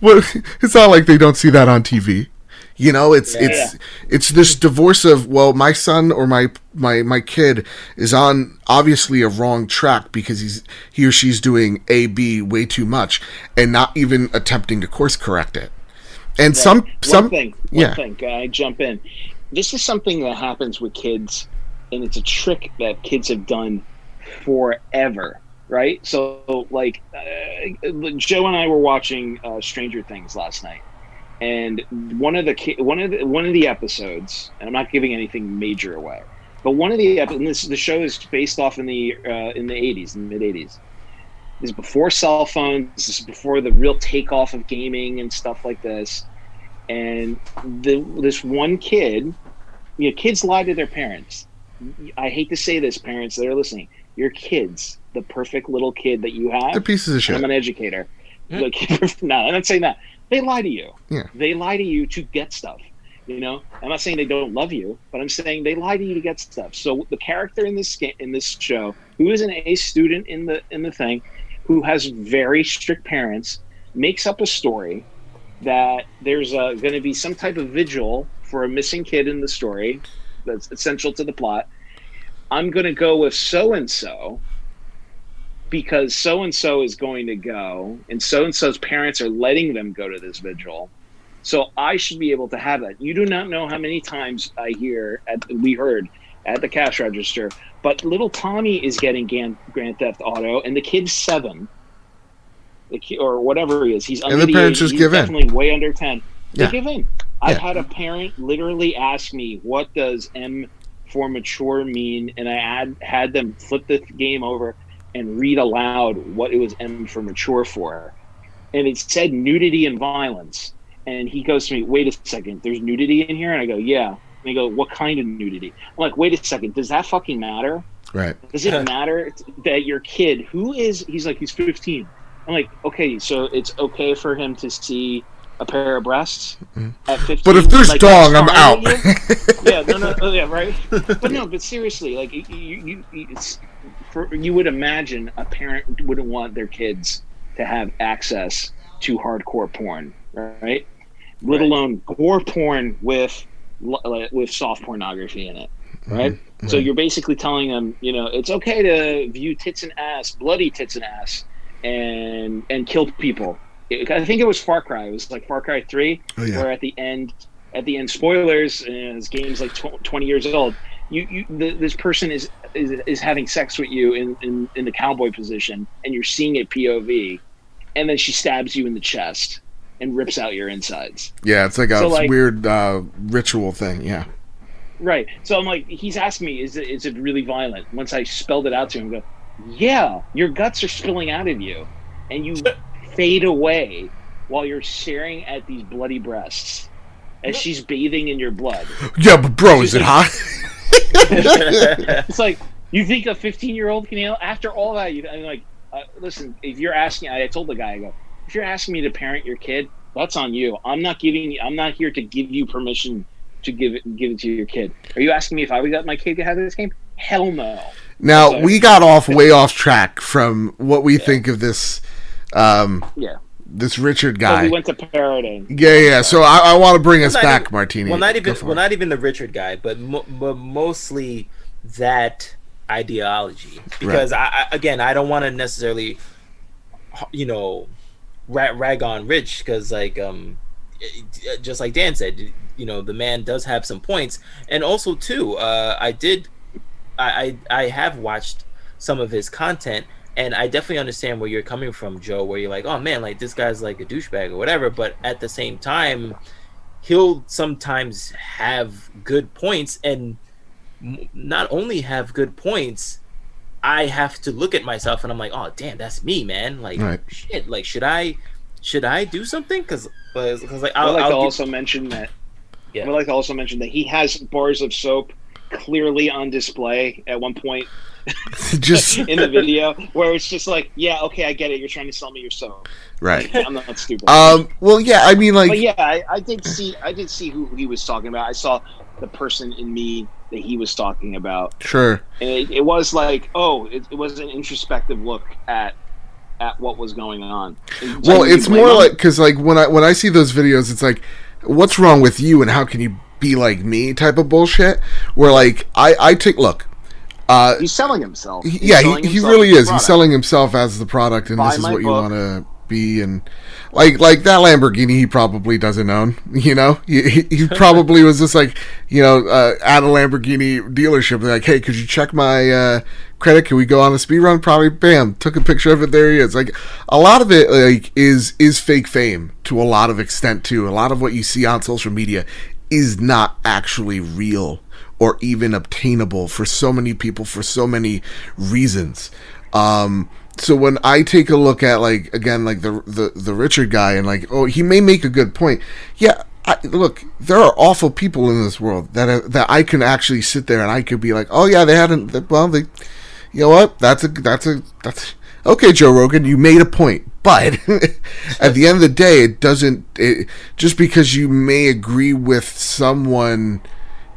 what it's not like they don't see that on tv you know it's it's it's this divorce of well my son or my my my kid is on obviously a wrong track because he's he or she's doing a b way too much and not even attempting to course correct it. And some one some thing, one yeah. thing. I jump in? This is something that happens with kids, and it's a trick that kids have done forever, right? So, like, uh, Joe and I were watching uh, Stranger Things last night, and one of the one of the, one of the episodes, and I'm not giving anything major away, but one of the episodes, this the show is based off in the uh, in the 80s, in the mid 80s. This is before cell phones. This is before the real takeoff of gaming and stuff like this and the this one kid you know kids lie to their parents i hate to say this parents that are listening your kids the perfect little kid that you have. they're have pieces of shit i'm an educator. Like, no i'm not saying that. They lie to you. Yeah. they lie to you to get stuff you know? I'm not saying they don't love you but i'm saying they lie to you to get stuff. So the character in this in this show who is an a student in the in the thing who has very strict parents makes up a story that there's uh, going to be some type of vigil for a missing kid in the story that's essential to the plot. I'm going to go with so and so because so and so is going to go, and so and so's parents are letting them go to this vigil. So I should be able to have that. You do not know how many times I hear, at, we heard at the cash register, but little Tommy is getting Gan- Grand Theft Auto, and the kid's seven the or whatever he is. He's under the parents age, just he's give in. definitely way under ten. They Yeah. give in. I've Yeah. had a parent literally ask me, "What does M for mature mean?" And I had had them flip the game over and read aloud what it was M for mature for, and it said nudity and violence. And he goes to me, "Wait a second, there's nudity in here?" And I go, "Yeah." And he go, "What kind of nudity?" I'm like, "Wait a second, does that fucking matter?" right Does it matter that your kid, who is, he's like, he's 15. I'm like, okay, so it's okay for him to see a pair of breasts at 15. Mm-hmm. but if there's Like, dong i'm out yeah, no, no, oh, yeah, right. But no, but seriously, like, you, you, you, it's, for, you would imagine a parent wouldn't want their kids to have access to hardcore porn, right? Let Right. alone gore porn with with soft pornography in it, right? So you're basically telling them, you know, it's okay to view tits and ass, bloody tits and ass, and and kill people. It- I think it was Far Cry. It was like Far Cry Three, Oh, yeah. where at the end, at the end, spoilers. And this game's like tw- 20 years old. You, you, the, this person is, is is having sex with you in, in in the cowboy position, and you're seeing it POV, and then she stabs you in the chest and rips out your insides. yeah it's like a So, like- weird uh ritual thing yeah Right. So I'm like, he's asking me, is it is it really violent? Once I spelled it out to him, I go, yeah, your guts are spilling out of you, and you fade away while you're staring at these bloody breasts as she's bathing in your blood. yeah but bro is it hot It's like you think a 15 year old can handle after all that. You, I'm like, uh, listen, if you're asking, I told the guy, I go, if you're asking me to parent your kid, that's on you. I'm not giving. I'm not here to give you permission to give it give it to your kid. Are you asking me if I would let my kid have this game? Hell no. Now Sorry. we got off way off track from what we think of this um Yeah. this Richard So guy. we went to parroting. yeah, yeah. So I, I want to bring us Well, not back, even- Martini. Well, not even for well, it. not even the Richard guy, but mo- but mostly that ideology because I, I again I don't want to necessarily you know rag, rag on Rich because like um just like Dan said you know the man does have some points and also too uh I did I I, I have watched some of his content and I definitely understand where you're coming from Joe where you're like oh man like this guy's like a douchebag or whatever but at the same time he'll sometimes have good points and not only have good points, I have to look at myself and I'm like, oh damn, that's me, man. Like right. shit. Like should I should I do something? Because because like I'll, I would like I'll to give... also mention that. Yeah. I would like to also mention that he has bars of soap clearly on display at one point. just in the video where it's just like, yeah, okay, I get it. You're trying to sell me your soap, right? I'm not stupid. Um, well, yeah, I mean, like, but yeah, I, I did see, I did see who he was talking about. I saw the person in me that he was talking about. Sure. And it, it was like, oh, it, it, was an introspective look at at what was going on. well, it's more like because like when I when I see those videos, it's like, what's wrong with you, and how can you be like me? Type of bullshit. Where like I I take look. Uh, he's selling himself. He's yeah, selling he, himself he really is. He's selling himself as the product, and Buy this is what book. you want to be and like like that Lamborghini he probably doesn't own you know? He, he probably was just like you know uh, at a Lamborghini dealership like hey could you check my uh, credit? Can we go on a speed run probably bam took a picture of it there he is. Like a lot of it like is is fake fame to a lot of extent too. A lot of what you see on social media is not actually real or even obtainable for so many people for so many reasons um so when I take a look at like again like the the the Richard guy and like oh he may make a good point. Yeah, I, look, there are awful people in this world that are, that I can actually sit there and I could be like, oh yeah, they hadn't. Well, they, you know what? That's a that's a that's okay, Joe Rogan. You made a point, but at the end of the day, it doesn't. It, just because you may agree with someone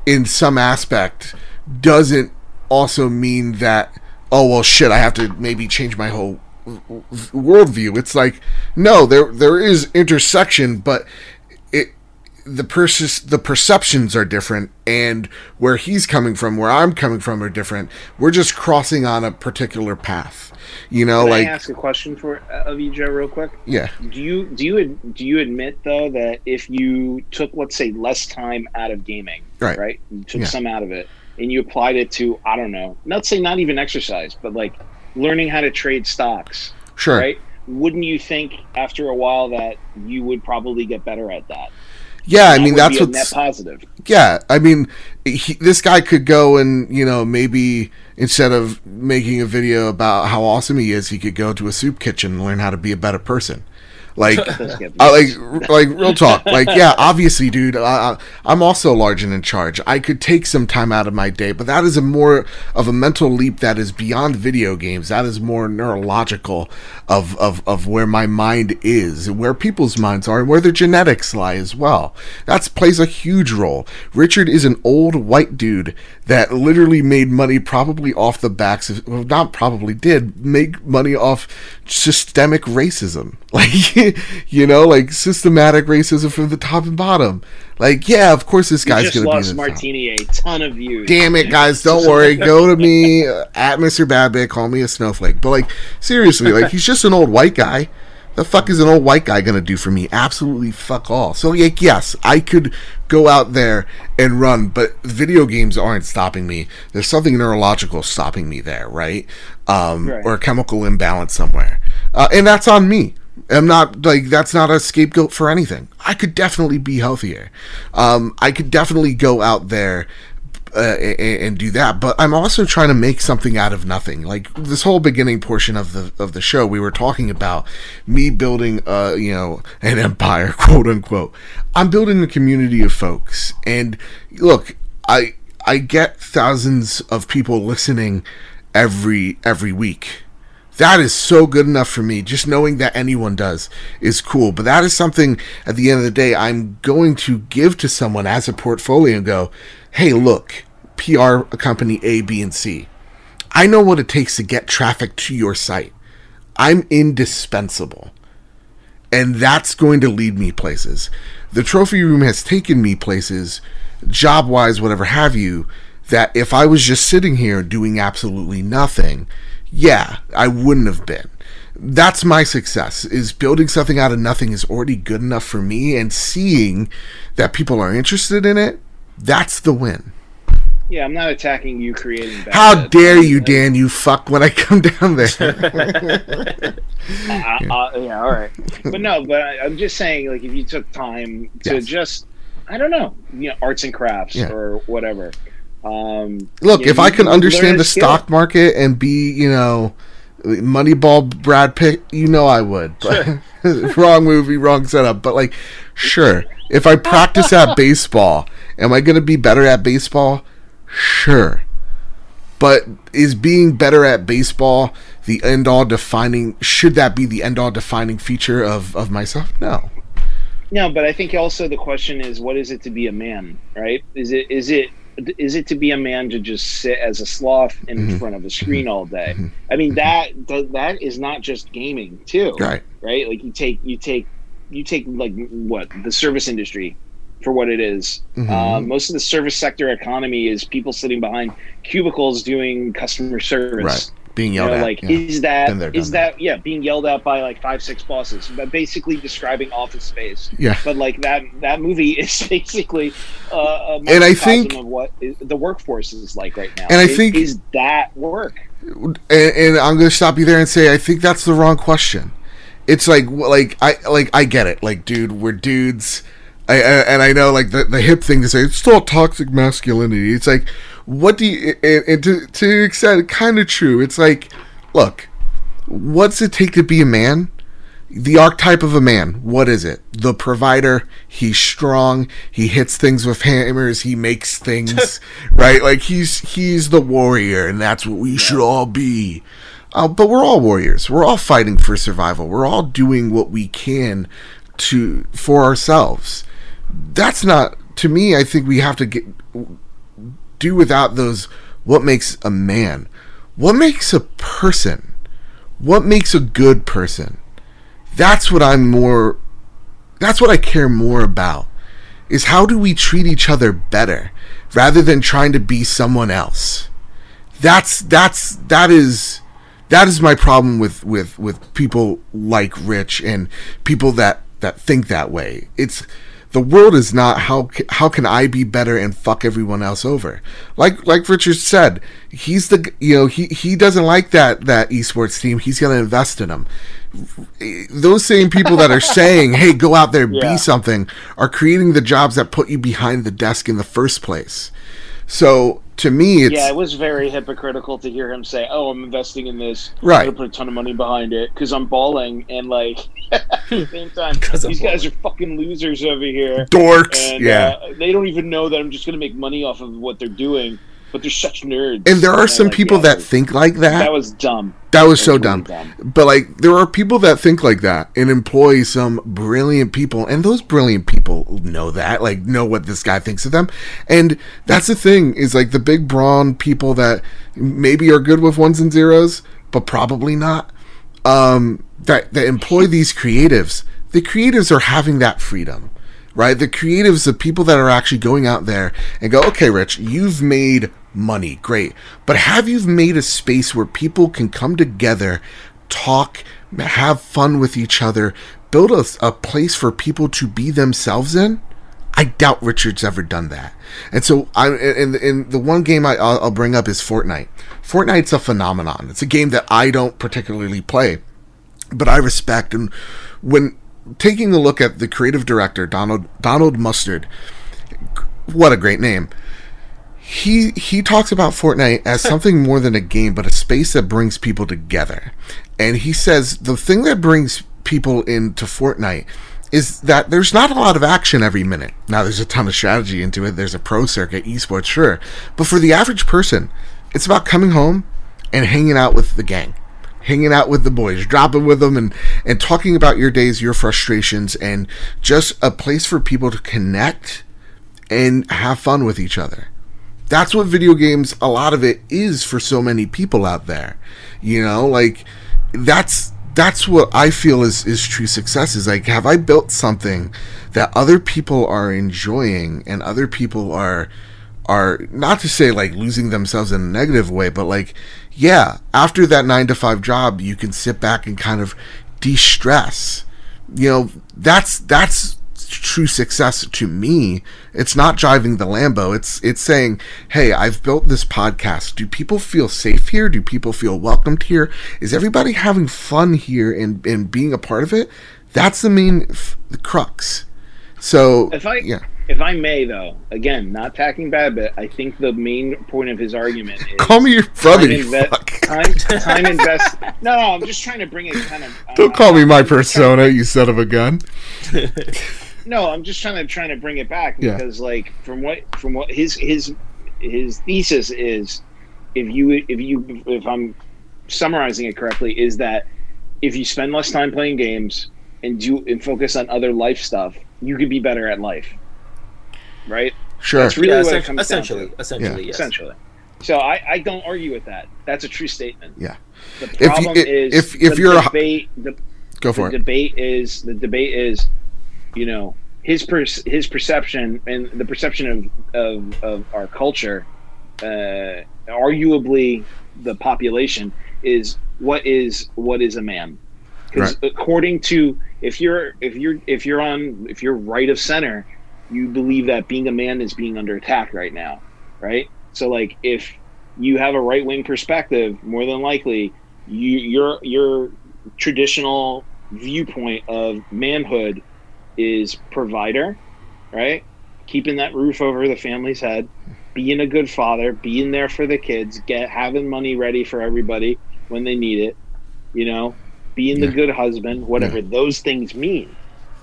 in some aspect doesn't also mean that oh well shit i have to maybe change my whole worldview. It's like no there there is intersection but the persis the perceptions are different and where he's coming from where i'm coming from are different we're just crossing on a particular path you know Can like I ask a question for uh, of you joe real quick yeah do you do you do you admit though that if you took let's say less time out of gaming right right you took yeah. some out of it and you applied it to I don't know, not say not even exercise, but like learning how to trade stocks. Sure. Right? Wouldn't you think after a while that you would probably get better at that? Yeah, I mean that's what's net positive. Yeah, I mean he, this guy could go and you know maybe instead of making a video about how awesome he is, he could go to a soup kitchen and learn how to be a better person. Like, uh, like, like real talk. Like, yeah, obviously, dude. Uh, I'm also large and in charge. I could take some time out of my day, but that is a more of a mental leap that is beyond video games. That is more neurological of of of where my mind is, where people's minds are, and where their genetics lie as well. That plays a huge role. Richard is an old white dude that literally made money probably off the backs of, well, not probably did make money off systemic racism. Like, you know, like systematic racism from the top and bottom. Like, yeah, of course this guy's going to be the Martini top. a ton of views. Damn it, guys! Don't worry. Go to me uh, at Mr. Badbit. Call me a snowflake. But like, seriously, like he's just an old white guy the fuck is an old white guy gonna do for me? Absolutely fuck all. So like, yes, I could go out there and run, but video games aren't stopping me. There's something neurological stopping me there, right? Um, right. Or a chemical imbalance somewhere, uh, and that's on me. I'm not like that's not a scapegoat for anything. I could definitely be healthier. Um, I could definitely go out there uh, and, and, do that. But I'm also trying to make something out of nothing. Like this whole beginning portion of the of the show, we were talking about me building, uh, you know, an empire, quote unquote. I'm building a community of folks, and look, I I get thousands of people listening every every week. That is so good enough for me. Just knowing that anyone does is cool. But that is something at the end of the day I'm going to give to someone as a portfolio and go, hey, look, PR company A, B, and C. I know what it takes to get traffic to your site. I'm indispensable. And that's going to lead me places. The trophy room has taken me places, job wise, whatever have you, that if I was just sitting here doing absolutely nothing, yeah, I wouldn't have been. That's my success is building something out of nothing is already good enough for me and seeing that people are interested in it, that's the win. Yeah, I'm not attacking you creating. Bad How dare you, Dan? You fuck when I come down there. yeah. Uh, yeah, all right. But no, but I, am just saying, like, if you took time to Yes. just, I don't know, you know, arts and crafts Yeah. or whatever. Um, Look, know, if I can understand the stock market and be, you know, Moneyball Brad Pitt, you know I would. But wrong movie, wrong setup. But like, sure. If I practice at baseball, am I going to be better at baseball? Sure. But is being better at baseball the end all defining? Should that be the end all defining feature of of myself? No. No, but I think also the question is, what is it to be a man? Right? Is it is it is it to be a man to just sit as a sloth in Mhm. front of a screen all day? Mhm. I mean that that that is not just gaming too, Right. right? Like you take you take you take like what the service industry for what it is. Um, most of the service sector economy is people sitting behind cubicles doing customer service. Right. Being You yelled know, at. like yeah. is that is done that yeah being yelled at by like five six bosses but basically describing office space yeah. but like that that movie is basically uh, a And I think- of what is, the workforce is like right now And I Is- think- is that work and, and I'm going to stop you there and say I think that's the wrong question. It's like like I like I get it. Like, dude, we're dudes. I, I and I know like the, the hip thing to say it's still toxic masculinity. It's like, what do you? And, and to to an extent, kind of true. It's like, look, what's it take to be a man? The archetype of a man. What is it? The provider. He's strong. He hits things with hammers. He makes things right. Like he's he's the warrior, and that's what we should all be. Uh, but we're all warriors. We're all fighting for survival. We're all doing what we can to for ourselves. That's not to me. I think we have to get do without those. What makes a man? What makes a person? What makes a good person? That's what I'm more. That's what I care more about. Is how do we treat each other better, rather than trying to be someone else. That's that's that is that is my problem with with with people like Rich and people that that think that way. It's the world is not how how can I be better and fuck everyone else over? Like like Richard said, he's the you know he he doesn't like that that esports team. He's gonna invest in them. Those same people that are saying, "Hey, go out there, Yeah. be something," are creating the jobs that put you behind the desk in the first place. So to me, it's yeah it was very hypocritical to hear him say oh i'm investing in this Right. i'm gonna put a ton of money behind it because i'm balling and like at the same time 'Cause I'm these guys are fucking losers over here dorks. and yeah. uh, they don't even know that I'm just going to make money off of what they're doing. But they're such nerds. and there are I'm some like, people yeah, that think like that. that was dumb. That was That so dumb. dumb. But like there are people that think like that and employ some brilliant people and those brilliant people know that, like know what this guy thinks of them. And that's the thing is like the big brawn people that maybe are good with ones and zeros, but probably not. Um that that employ these creatives. The creatives are having that freedom. Right? The creatives, the people that are actually going out there and go, okay, Rich, you've made money, great. But have you made a space where people can come together, talk, have fun with each other, build a, a place for people to be themselves in? I doubt Richard's ever done that. And so I and, and the one game I, I'll, I'll bring up is Fortnite. Fortnite's a phenomenon. It's a game that I don't particularly play, but I respect. And when taking a look at the creative director Donald Donald Mustard, what a great name. He he talks about Fortnite as something more than a game, but a space that brings people together. And he says the thing that brings people into Fortnite is that there's not a lot of action every minute. Now there's a ton of strategy into it. There's a pro circuit, esports, sure. But for the average person, it's about coming home and hanging out with the gang. Hanging out with the boys, dropping with them and, and talking about your days, your frustrations, and just a place for people to connect and have fun with each other. That's what video games, a lot of it is for so many people out there. You know, like that's that's what I feel is is true success is like have I built something that other people are enjoying and other people are are not to say like losing themselves in a negative way, but like, yeah, after that nine to five job, you can sit back and kind of de-stress. You know, that's that's true success to me. It's not driving the Lambo. It's it's saying, "Hey, I've built this podcast. Do people feel safe here? Do people feel welcomed here? Is everybody having fun here and and being a part of it?" That's the main f- the crux. So, If I yeah. if I may though, again, not attacking Badbit, I think the main point of his argument is Call me your brother, time, you inve- time, time invest. No, no, I'm just trying to bring it kind of. Don't uh, call me my persona, you son of a gun. No, I'm just trying to trying to bring it back Yeah. because, like, from what from what his his his thesis is, if you if you if I'm summarizing it correctly, is that if you spend less time playing games and do and focus on other life stuff, you could be better at life. Right? Sure. That's really yeah, what it comes essentially, down to. essentially, yes. Essentially. So I, I don't argue with that. That's a true statement. Yeah. The problem i- is if- if the you're a- debate the, Go for the it. debate is the debate is you know his per, his perception and the perception of of, of our culture uh, arguably the population is what is what is a man because according to if you're if you're if you're on if you're right of center you believe that being a man is being under attack right now right? So like if you have a right wing perspective more than likely you your your traditional viewpoint of manhood is provider right? Keeping that roof over the family's head being a good father being there for the kids get having money ready for everybody when they need it you know being the good husband whatever those things mean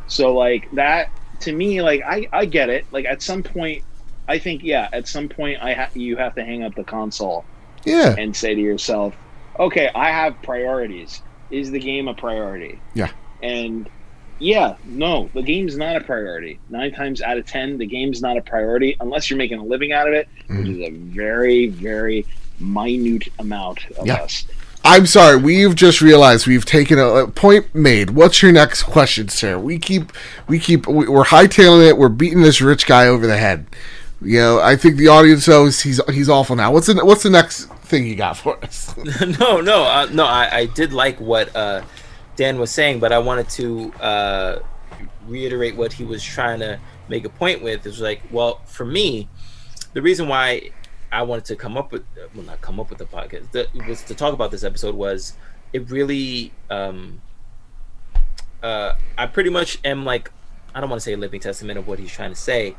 so like that to me like i i get it like at some point i think yeah at some point i ha- you have to hang up the console Yeah. and say to yourself, okay, I have priorities. Is the game a priority? Yeah. And yeah, no, the game's not a priority. Nine times out of ten, the game's not a priority unless you're making a living out of it, which mm-hmm. is a very, very minute amount of Yeah. us. I'm sorry. We've just realized we've taken a, a point made. What's your next question, sir? We keep, we keep, we- we're hightailing it. We're beating this rich guy over the head. You know, I think the audience knows he's he's awful now. What's the what's the next thing you got for us? no, no, uh, no. I, I did like what uh, Dan was saying, but I wanted to uh, reiterate what he was trying to make a point with. Is like, well, for me, the reason why I wanted to come up with, well, not come up with the podcast, the, was to talk about this episode was it really, um, uh, I pretty much am like, I don't want to say a living testament of what he's trying to say,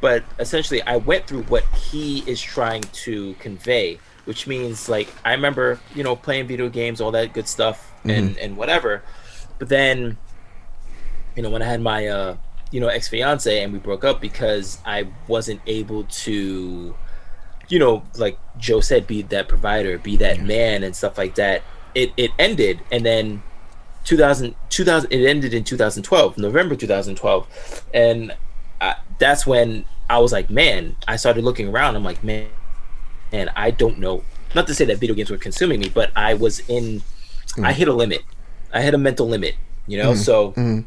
but essentially I went through what he is trying to convey, which means like I remember, you know, playing video games, all that good stuff and and whatever. But then you know, when I had my uh, you know, ex-fiance and we broke up because I wasn't able to you know, like Joe said, be that provider, be that man and stuff like that. It it ended and then 2000, 2000 it ended in 2012 november 2012 and I, that's when i was like man i started looking around. I'm like man and i don't know. Not to say that video games were consuming me but i was in i mm. hit a limit. I hit a mental limit you know? Mm-hmm. So mm-hmm.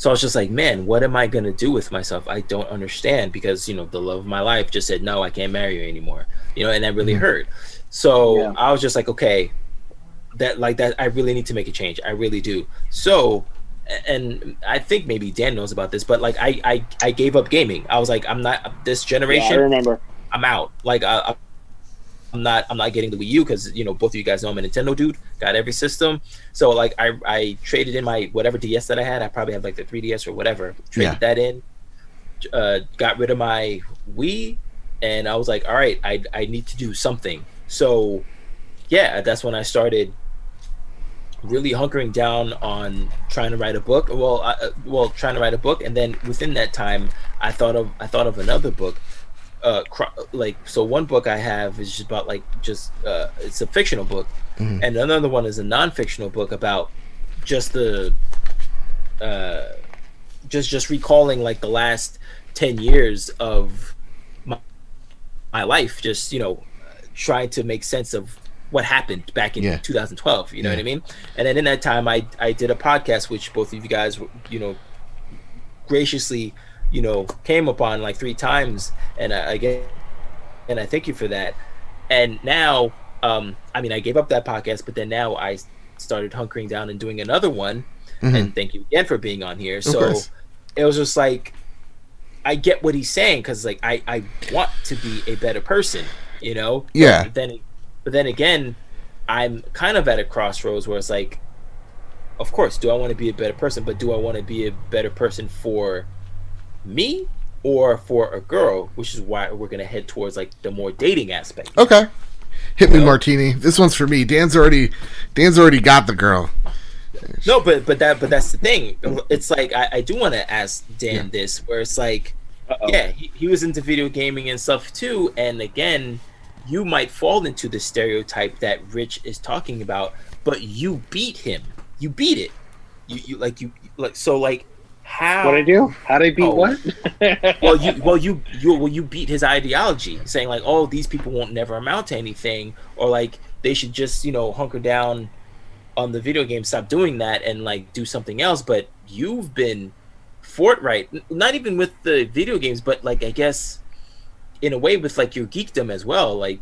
So i was just like man what am i going to do with myself? I don't understand because you know the love of my life just said no i can't marry you anymore you know and that really hurt. So Yeah. i was just like okay that like that i really need to make a change i really do. So and i think maybe dan knows about this but like i i, I gave up gaming. I was like i'm not this Yeah, I generation remember. i'm out. Like uh, i'm not i'm not getting the wii u because you know both of you guys know i'm a nintendo dude got every system. So like i i traded in my whatever ds that i had i probably had like the 3ds or whatever traded Yeah. that in uh got rid of my wii and i was like all right i i need to do something. So yeah that's when i started really hunkering down on trying to write a book. Well I, uh, well trying to write a book and then within that time i thought of i thought of another book uh like so one book i have is just about like just uh it's a fictional book and another one is a non-fictional book about just the uh just just recalling like the last 10 years of my, my life just you know trying to make sense of what happened back in Yeah. 2012 you know Yeah. what i mean and then in that time i i did a podcast which both of you guys you know graciously you know, came upon like three times, and I, again, and I thank you for that. And now, um, I mean, I gave up that podcast, but then now I started hunkering down and doing another one. Mm-hmm. And thank you again for being on here. Of so course. it was just like, I get what he's saying because like I I want to be a better person, you know. Yeah. But then, but then again, I'm kind of at a crossroads where it's like, of course, do I want to be a better person, but do I want to be a better person for me or for a girl, which is why we're gonna head towards like the more dating aspect. Okay. Hit me. Martini. This one's for me. Dan's already, Dan's already got the girl. No, but but that but that's the thing. It's like I, I do want to ask Dan yeah. this, where it's like, Uh-oh. yeah, he, he was into video gaming and stuff too, and again, you might fall into the stereotype that Rich is talking about, but you beat him. You beat it. You you like you like so like how? What I do? How did I beat oh. what? well, you well you you well you beat his ideology, saying like, oh, these people won't never amount to anything, or like they should just you know hunker down on the video game, stop doing that, and like do something else. But you've been fortright, not even with the video games, but like I guess in a way with like your geekdom as well. Like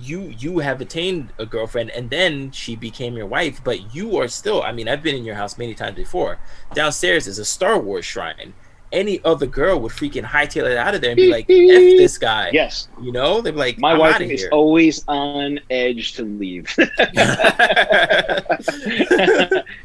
you you have attained a girlfriend and then she became your wife but you are still i mean i've been in your house many times before. Downstairs is a star wars shrine. Any other girl would freaking hightail it out of there and be like f this guy. Yes. You know they're like my wife is here. always on edge to leave.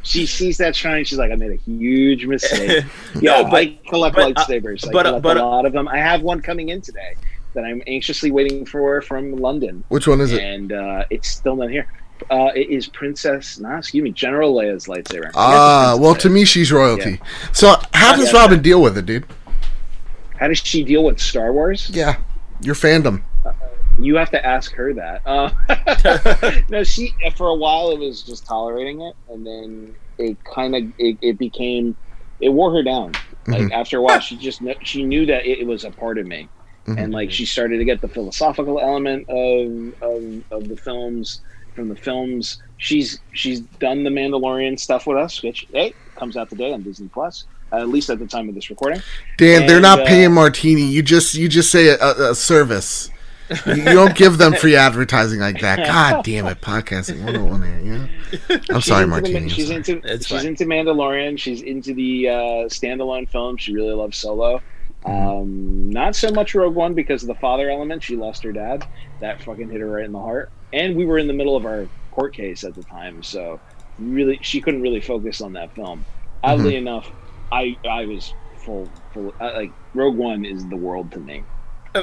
She sees that shrine she's like i made a huge mistake. No, but, i collect but, uh, lightsabers uh, but, i collect but, a lot of them. I have one coming in today that I'm anxiously waiting for from London. Which one is it? And uh, it's still not here. Uh, it is Princess, no, excuse me, General Leia's lightsaber. Ah, well, to me, she's royalty. Yeah. So how does yeah, Robin yeah. deal with it, dude? How does she deal with Star Wars? Yeah, your fandom. Uh, you have to ask her that. Uh, no, she for a while it was just tolerating it, and then it kind of it, it, became it wore her down. Like mm-hmm. after a while, she just kn- she knew that it, it was a part of me. Mm-hmm. And like she started to get the philosophical element of, of of the films from the films. She's she's done the Mandalorian stuff with us, which hey comes out today on Disney Plus. Uh, at least at the time of this recording. Dan, and, they're not uh, paying Martini. You just you just say a, a service. you don't give them free advertising like that. God damn it, podcasting 101 here. Yeah, I'm she's sorry, Martini. She's sorry. into it's she's fine. into Mandalorian. She's into the uh, standalone film. She really loves Solo. Um, not so much Rogue One because of the father element. She lost her dad. That fucking hit her right in the heart. And we were in the middle of our court case at the time, so really she couldn't really focus on that film. Oddly mm-hmm. enough, I I was full full like Rogue One is the world to me.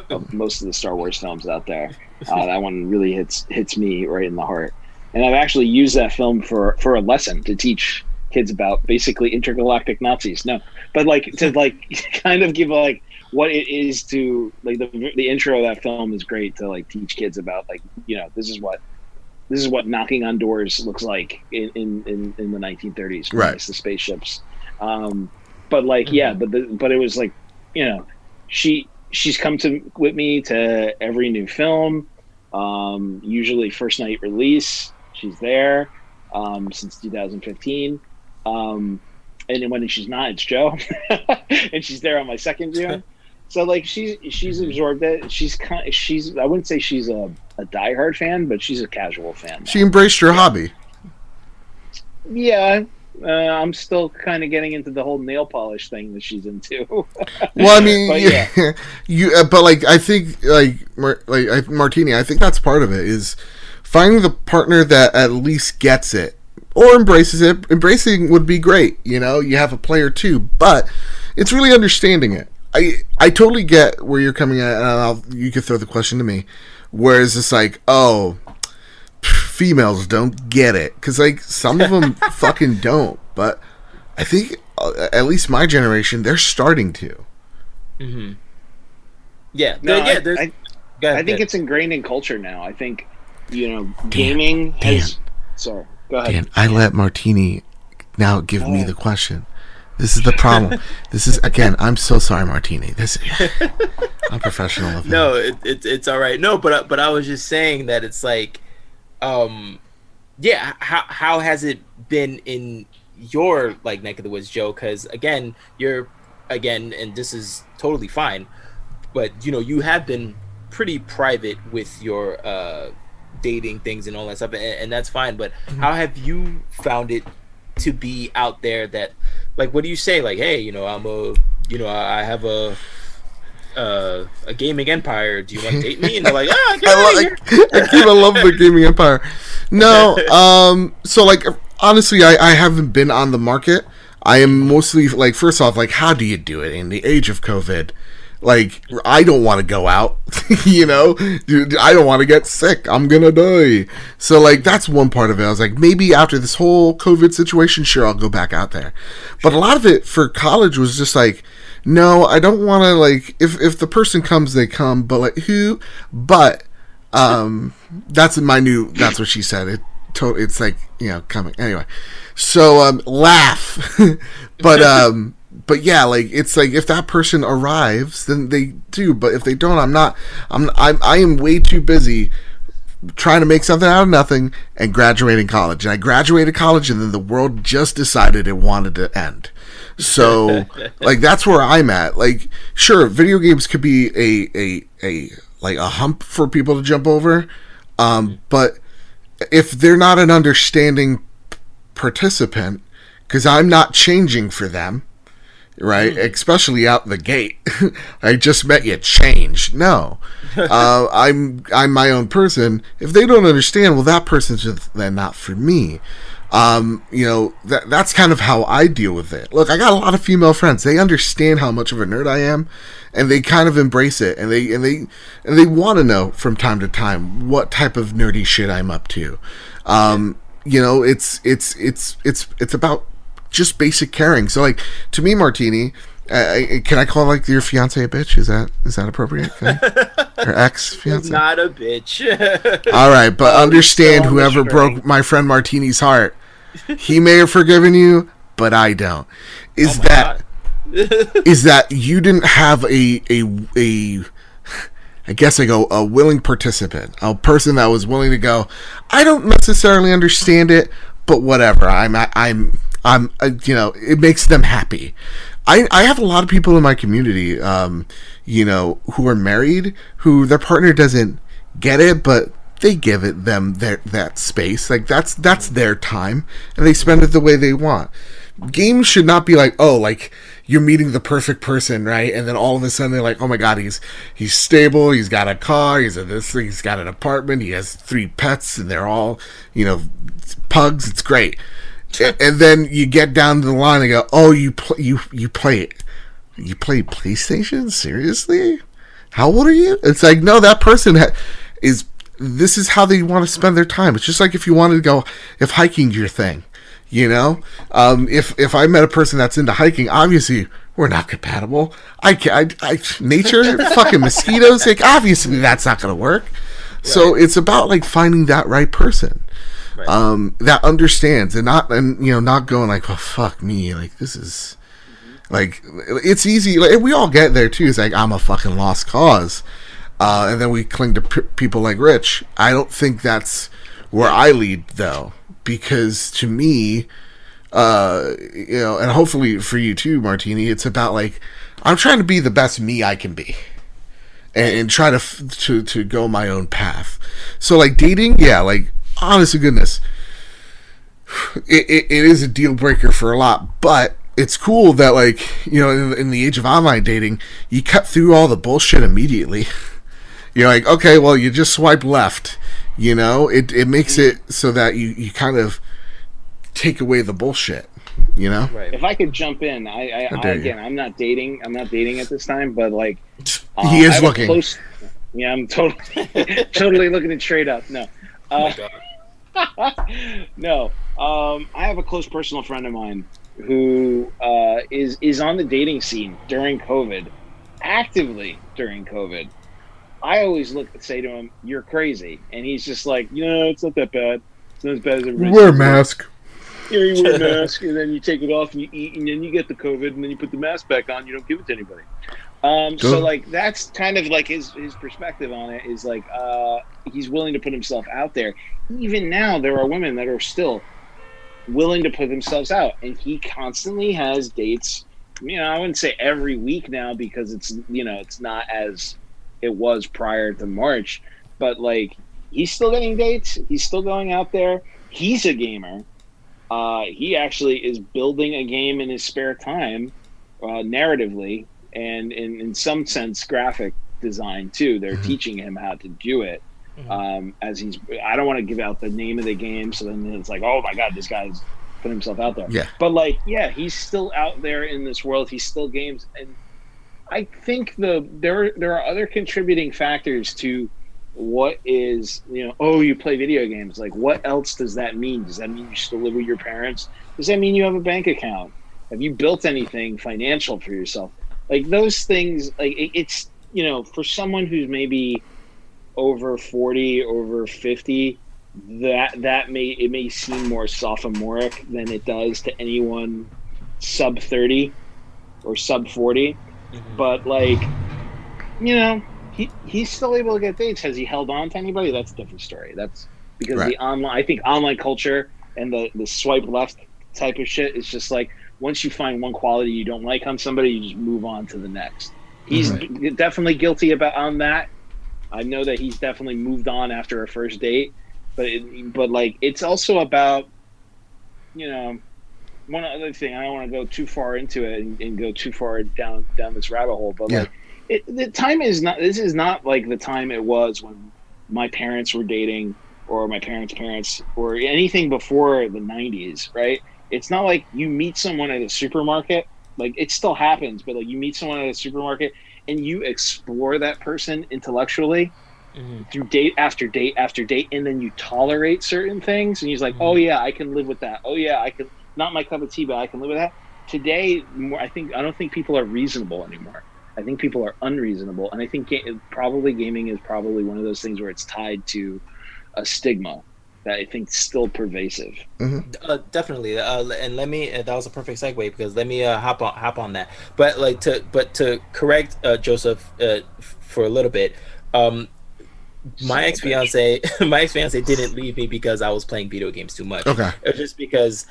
Of most of the Star Wars films out there, uh, that one really hits hits me right in the heart. And I've actually used that film for for a lesson to teach kids about basically intergalactic Nazis. No, but like to like kind of give like what it is to like the the intro of that film is great to like teach kids about like you know this is what this is what knocking on doors looks like in in in, in the 1930s right. it's the spaceships. Um but like mm-hmm. yeah but the, but it was like you know she she's come to with me to every new film. Um usually first night release she's there um since 2015 um and when she's not, it's Joe, and she's there on my second view. so like she's she's absorbed it. She's kind. Of, she's I wouldn't say she's a a diehard fan, but she's a casual fan. Now. She embraced your hobby. Yeah, uh, I'm still kind of getting into the whole nail polish thing that she's into. well, I mean, but, yeah. yeah. you, uh, but like I think like Mar- like I, Martini, I think that's part of it is finding the partner that at least gets it or embraces it. Embracing would be great, you know. You have a player too, but it's really understanding it. I I totally get where you're coming at, and I'll, you could throw the question to me. Whereas it's like, oh, females don't get it because like some of them fucking don't. But I think uh, at least my generation, they're starting to. Mm-hmm. Yeah, no, yeah. I, I, ahead, I think it's ingrained in culture now. I think you know, gaming damn, has. Sorry. Go ahead. I let Martini now give oh. me the question. This is the problem. this is again. I'm so sorry, Martini. This I'm professional. Of no, it, it, it's all right. No, but uh, but I was just saying that it's like, um, yeah. How how has it been in your like neck of the woods, Joe? Because again, you're again, and this is totally fine. But you know, you have been pretty private with your uh dating things and all that stuff, and, and that's fine. But Mm-hmm. how have you found it to be out there? That like, what do you say? Like, hey, you know, I'm a, you know, I I have a. Uh, a gaming empire. Do you want to date me? And they're like, ah, get I. I, I keep I love the gaming empire. No, um, so like honestly, I, I haven't been on the market. I am mostly like first off, like how do you do it in the age of COVID? Like I don't want to go out, you know. Dude, I don't want to get sick. I'm gonna die. So like that's one part of it. I was like, maybe after this whole COVID situation, sure, I'll go back out there. But a lot of it for college was just like, no, I don't want to like if if the person comes, they come. But like who? But um, that's my new. That's what she said. It to, it's like you know coming anyway. So um, laugh, but um, but yeah, like it's like if that person arrives, then they do. But if they don't, I'm not. I'm I'm I am way too busy trying to make something out of nothing and graduating college. And I graduated college, and then the world just decided it wanted to end. So, like, that's where I'm at. Like, sure, video games could be a a a like a hump for people to jump over, um, but if they're not an understanding participant, because I'm not changing for them, right? Especially out the gate. I just met you. Change? No. uh, I'm I'm my own person. If they don't understand, well, that person's just then not for me. Um, you know that that's kind of how I deal with it. Look, I got a lot of female friends. They understand how much of a nerd I am, and they kind of embrace it. And they and they and they want to know from time to time what type of nerdy shit I'm up to. Um, you know, it's it's it's it's it's about just basic caring. So like to me, Martini, uh, can I call like your fiance a bitch? Is that is that appropriate? I- Or ex fiance? Not a bitch. All right, but Oh, understand still on the whoever broke my friend Martini's heart. He may have forgiven you, but I don't. Is Oh that that you didn't have a a a I guess I go a willing participant, a person that was willing to go. I don't necessarily understand it, but whatever. I'm I'm I'm uh, you know it makes them happy. I I have a lot of people in my community, um, you know, who are married who their partner doesn't get it, but they give it them their that space. Like that's that's their time, and they spend it the way they want games should not be like oh like you're meeting the perfect person right and then all of a sudden they're like oh my god he's he's stable he's got a car he's a this he's got an apartment he has three pets and they're all you know pugs it's great and then you get down to the line and go oh you play you you play it you play playstation? Seriously? How old are you? It's like no that person ha- is this is how they want to spend their time. It's just like if you wanted to go if hiking's your thing you know? Um, if if i met a person that's into hiking obviously we're not compatible. I can I, I nature fucking mosquitoes like obviously that's not gonna work. So it's about like finding that right person Right. um that understands and not and you know not going like oh fuck me like this is like it's easy like we all get there too it's like i'm a fucking lost cause uh, and then we cling to p- people like rich i don't think that's where i lead though because to me uh you know and hopefully for you too martini it's about like i'm trying to be the best me i can be and, and try to to to go my own path so like dating yeah like honest to goodness it, it, it is a deal breaker for a lot but it's cool that like you know in, in the age of online dating you cut through all the bullshit immediately you're like okay well you just swipe left you know it, it makes it so that you, you kind of take away the bullshit you know right. If I could jump in, I, I, I dare you. again, I'm not dating. I'm not dating at this time, but like, uh, He is I have a looking. Close, yeah, I'm totally, totally looking to trade up. No, Oh uh, my God. no. Um, I have a close personal friend of mine who uh, is is on the dating scene during COVID, actively during COVID. I always look and say to him, "You're crazy," and he's just like, "You know, it's not that bad. It's not as bad as everybody wear a mask you know, you wear a mask and then you take it off and you eat and then you get the COVID and then you put the mask back on. You don't give it to anybody. Um, so like that's kind of like his his perspective on it is like uh, he's willing to put himself out there. Even now, there are women that are still willing to put themselves out, and he constantly has dates. You know, I wouldn't say every week now because it's you know it's not as it was prior to March. But like he's still getting dates. He's still going out there. He's a gamer. Uh, he actually is building a game in his spare time, uh, narratively and in, in some sense graphic design too. They're Mhm. teaching him how to do it. Mhm. Um, as he's, I don't want to give out the name of the game, so then it's like, oh my god, this guy's put himself out there. Yeah. But like, yeah, he's still out there in this world. He's still games, and I think the there there are other contributing factors to what is you know oh you play video games like what else does that mean does that mean you still live with your parents does that mean you have a bank account have you built anything financial for yourself like those things like it, it's you know for someone who's maybe over 40 over 50 that that may it may seem more sophomoric than it does to anyone sub 30 or sub 40 Mhm. but like you know he he's still able to get dates has he held on to anybody that's a different story that's because Right. the online i think online culture and the the swipe left type of shit is just like once you find one quality you don't like on somebody you just move on to the next. He's g- definitely guilty about on that. I know that he's definitely moved on after a first date but it, but like it's also about you know one other thing i don't want to go too far into it and, and go too far down down this rabbit hole but Yeah. like it, the time is not this is not like the time it was when my parents were dating or my parents parents or anything before the 90s right it's not like you meet someone at a supermarket like it still happens but like you meet someone at a supermarket and you explore that person intellectually Mhm. through date after date after date and then you tolerate certain things and he's like oh yeah i can live with that. Oh yeah i can not my cup of tea but i can live with that. Today more i think i don't think people are reasonable anymore. I think people are unreasonable and i think ga- probably gaming is probably one of those things where it's tied to a stigma that i think still pervasive Uh, definitely, uh, and let me. Uh, that was a perfect segue because let me uh, hop on hop on that. But like to but to correct uh, Joseph uh, for a little bit. Um, my of ex fiance, my ex fiance didn't leave me because I was playing video games too much. Okay. It was just because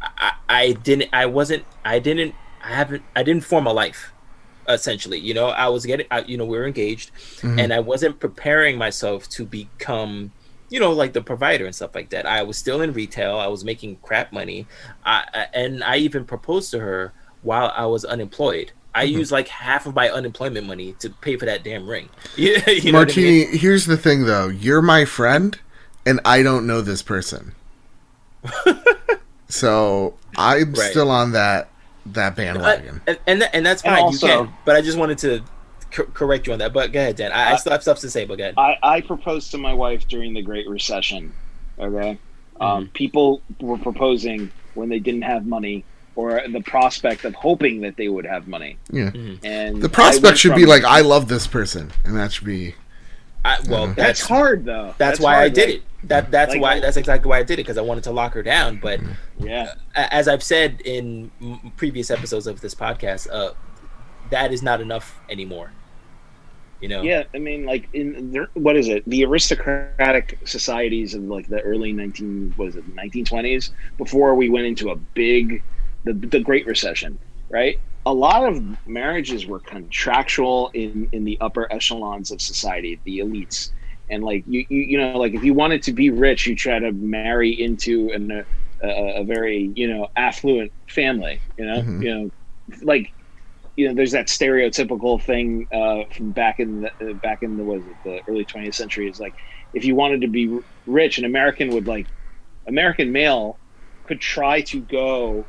I, I didn't. I wasn't. I didn't. I haven't. I didn't form a life. Essentially, you know, I was getting. I, you know, we were engaged, Mhm. and I wasn't preparing myself to become, you know, like the provider and stuff like that. I was still in retail. I was making crap money, I, I- and I even proposed to her while I was unemployed. I Mhm. used like half of my unemployment money to pay for that damn ring. Yeah, you know what I Martini, mean? here's the thing though. You're my friend and I don't know this person. so I'm Right. still on that that bandwagon. and and, that, and that's And fine. also- you can, but I just wanted to cor- correct you on that. But go ahead, Dan. I, I Uh, still have stuff to say. But go ahead. I, I proposed to my wife during the Great Recession. Okay, Mm-hmm. um, people were proposing when they didn't have money, or the prospect of hoping that they would have money. yeah. And The prospect went should be like I love this person and that should be I, well. That's that's hard though. that's, why I did like- it. That that's Like, why oh- that's exactly why I did it because I wanted to lock her down. But Yeah, a- as I've said in previous episodes of this podcast, uh, that is not enough anymore. You know. yeah. I mean, like in there- what is it? The aristocratic societies of like the early nineteen was it nineteen twenties before we went into a big the the Great Recession, right? A lot of marriages were contractual in in the upper echelons of society, the elites, and like you you, you know like if you wanted to be rich, you try to marry into an, a, a, a very you know affluent family, you know, Mhm. you know, like you know, there's that stereotypical thing uh, from back in the uh, back in the was it the early 20th century is like if you wanted to be rich, an American would like American male could try to go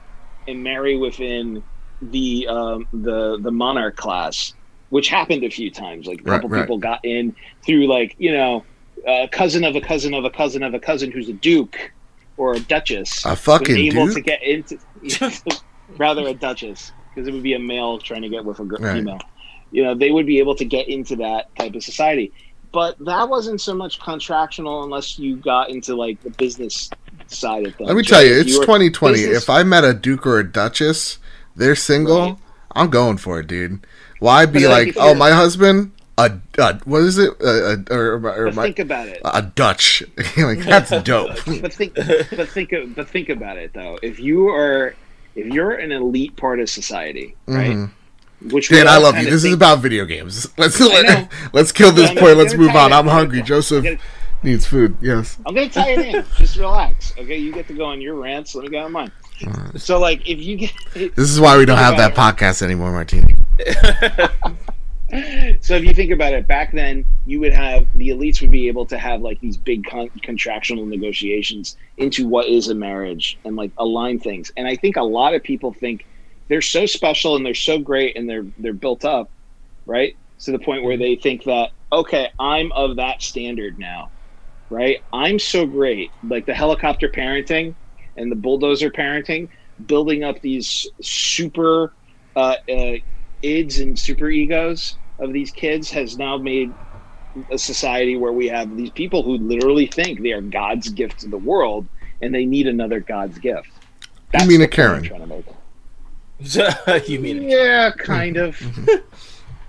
and marry within the um, the the monarch class, which happened a few times. Like a couple right. people got in through like you know a cousin of a cousin of a cousin of a cousin who's a duke or a duchess. a fucking able to get into rather a duchess because it would be a male trying to get with a girl, Right. female. You know, they would be able to get into that type of society. But that wasn't so much contractual unless you got into like the business side of things. Let me tell you, it's were- 2020. business- If I met a duke or a duchess, they're single, Right. I'm going for it, dude. Why be like, oh, my husband, a, a what is it, a, a, or, or But my, think about it. a Dutch? like that's dope. but think, but think, but think about it though. If you are, if you're an elite part of society, right? Mhm. which we Dan, I love you. kinda This is about video games. Let's let, let's kill this I'm point. gonna- Let's gonna move on. I'm hungry. Joseph gonna- needs food. Yes. I'm gonna tie it in. Just relax, okay? You get to go on your rants. Let me go on mine. So, like, if you get This is why we don't have that podcast anymore, Martini. so if you think about it back then you would have the elites would be able to have like these big con- contractual negotiations into what is a marriage and like align things. And i think a lot of people think they're so special and they're so great and they're they're built up right to the point where they think that okay i'm of that standard now right? I'm so great. Like the helicopter parenting and the bulldozer parenting building up these super uh, uh, ids and super egos of these kids has now made a society where we have these people who literally think they are God's gift to the world and they need another God's gift. You mean a the I'm Karen. trying to make. you mean Yeah, kind of.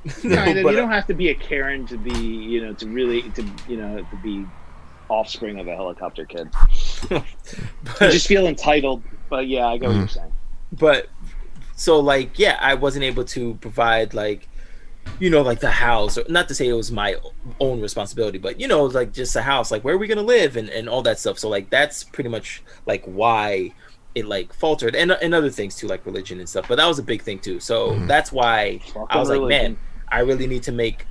no, kind of. but, You don't uh, have to be a Karen to be, you know, to really, to you know, to be offspring of a helicopter kid. You just feel entitled. But yeah, I get what you're mm. saying. but so like yeah i wasn't able to provide like you know like the house or not to say it was my own responsibility but you know like just a house like where are we gonna live and, and all that stuff so like that's pretty much like why it like faltered and, and other things too like religion and stuff but that was a big thing too so Mhm. that's why i was like Religion. man i really need to make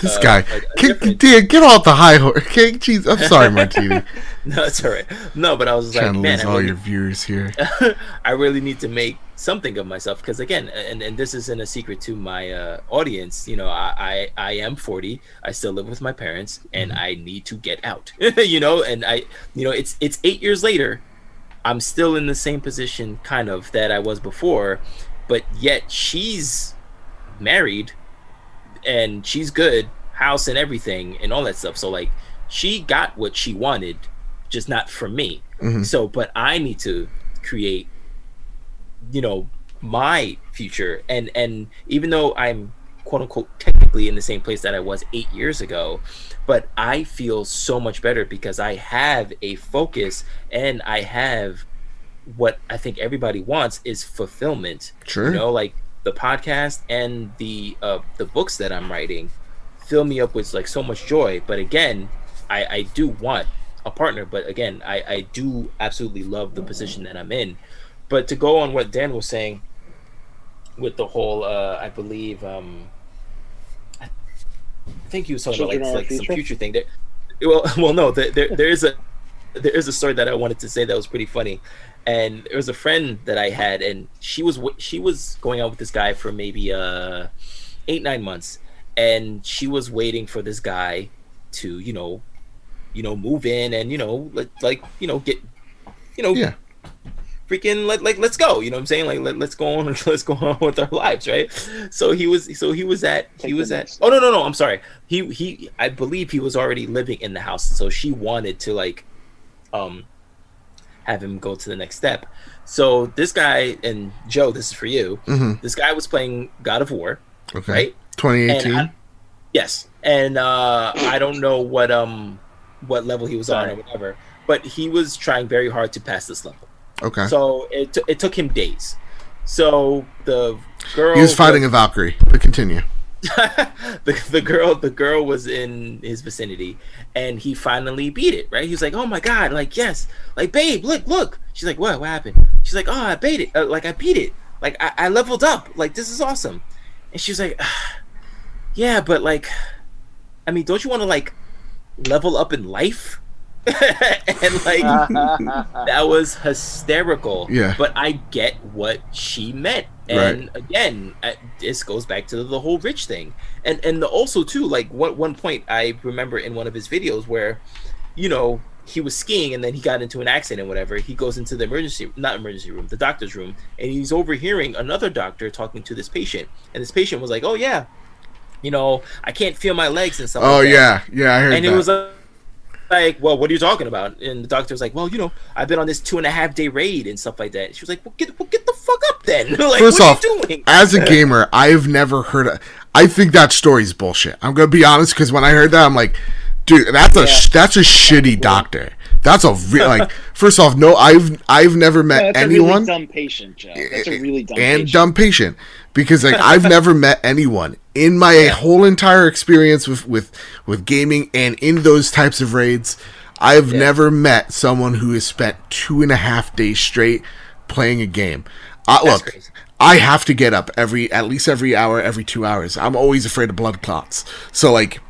This Uh, guy. a Get. Dan, get off the high horse. Okay, jeez. I'm sorry, Martini. no it's all right no but i was Trying like to man lose I all really- your viewers here. I really need to make something of myself because again, and, and this isn't a secret to my uh, audience. You know, I, I I am 40. I still live with my parents, and I need to get out. you know, and I you know it's it's eight years later. I'm still in the same position, kind of that I was before, but yet she's married, and she's good, house and everything, and all that stuff. So like, she got what she wanted, just not from me. Mhm. So, but I need to create, you know, my future. And and even though I'm quote unquote technically in the same place that I was eight years ago, but I feel so much better because I have a focus and I have what I think everybody wants is fulfillment. Sure. You know, like the podcast and the uh the books that I'm writing fill me up with like so much joy. But again, I, I do want a partner, but again, I, I do absolutely love the position that I'm in. But to go on what Dan was saying with the whole uh I believe um I think he was talking Children about like, like some future? future thing. There well well no, there, there there is a there is a story that I wanted to say that was pretty funny. And there was a friend that I had, and she was she was going out with this guy for maybe uh eight nine months, and she was waiting for this guy to you know, you know, move in and you know, like like you know, get you know, Yeah. freaking let like let's go. You know what I'm saying? Like let, let's go on let's go on with our lives, right? So he was so he was at he Take was at oh no no no I'm sorry. He he I believe he was already living in the house, so she wanted to like um have him go to the next step. So this guy and Joe, this is for you. hmm This guy was playing God of War, Okay. right? 2018. And I- yes, and uh, I don't know what um what level he was on or whatever, but he was trying very hard to pass this level. okay. So it t- it took him days. So the girl he was fighting a Valkyrie. But continue. the, the girl the girl was in his vicinity and he finally beat it right? He was like oh my god like yes like babe look look. She's like what what happened? She's like oh i beat it uh, like i beat it like I, I leveled up like this is awesome. And she was like yeah but like i mean don't you want to like level up in life and like that was hysterical. Yeah. But I get what she meant. And again, uh, this goes back to the whole rich thing. And and the, also too, like one one point I remember in one of his videos where, you know, he was skiing and then he got into an accident and whatever. He goes into the emergency not emergency room, the doctor's room, and he's overhearing another doctor talking to this patient. And this patient was like, Oh yeah, you know, I can't feel my legs and stuff. Oh like that yeah, yeah, I heard and that. it was like, like, well, what are you talking about? And the doctor was like, well, you know, I've been on this two and a half day raid and stuff like that. She was like, well, get, well, get the fuck up then. like, First what off, are you doing? As a gamer, I've never heard. Of, I think that story's bullshit. I'm gonna be honest because when I heard that, I'm like, dude, that's a sh- that's a shitty doctor. That's a real like. First off, no, I've I've never met No, that's anyone a really dumb patient, Joe. That's a eh, really dumb and patient. dumb patient because like I've never met anyone in my whole entire experience with with with gaming and in those types of raids. I've never met someone who has spent two and a half days straight playing a game. Uh, look, crazy. I have to get up every at least every hour, every two hours. I'm always afraid of blood clots, so like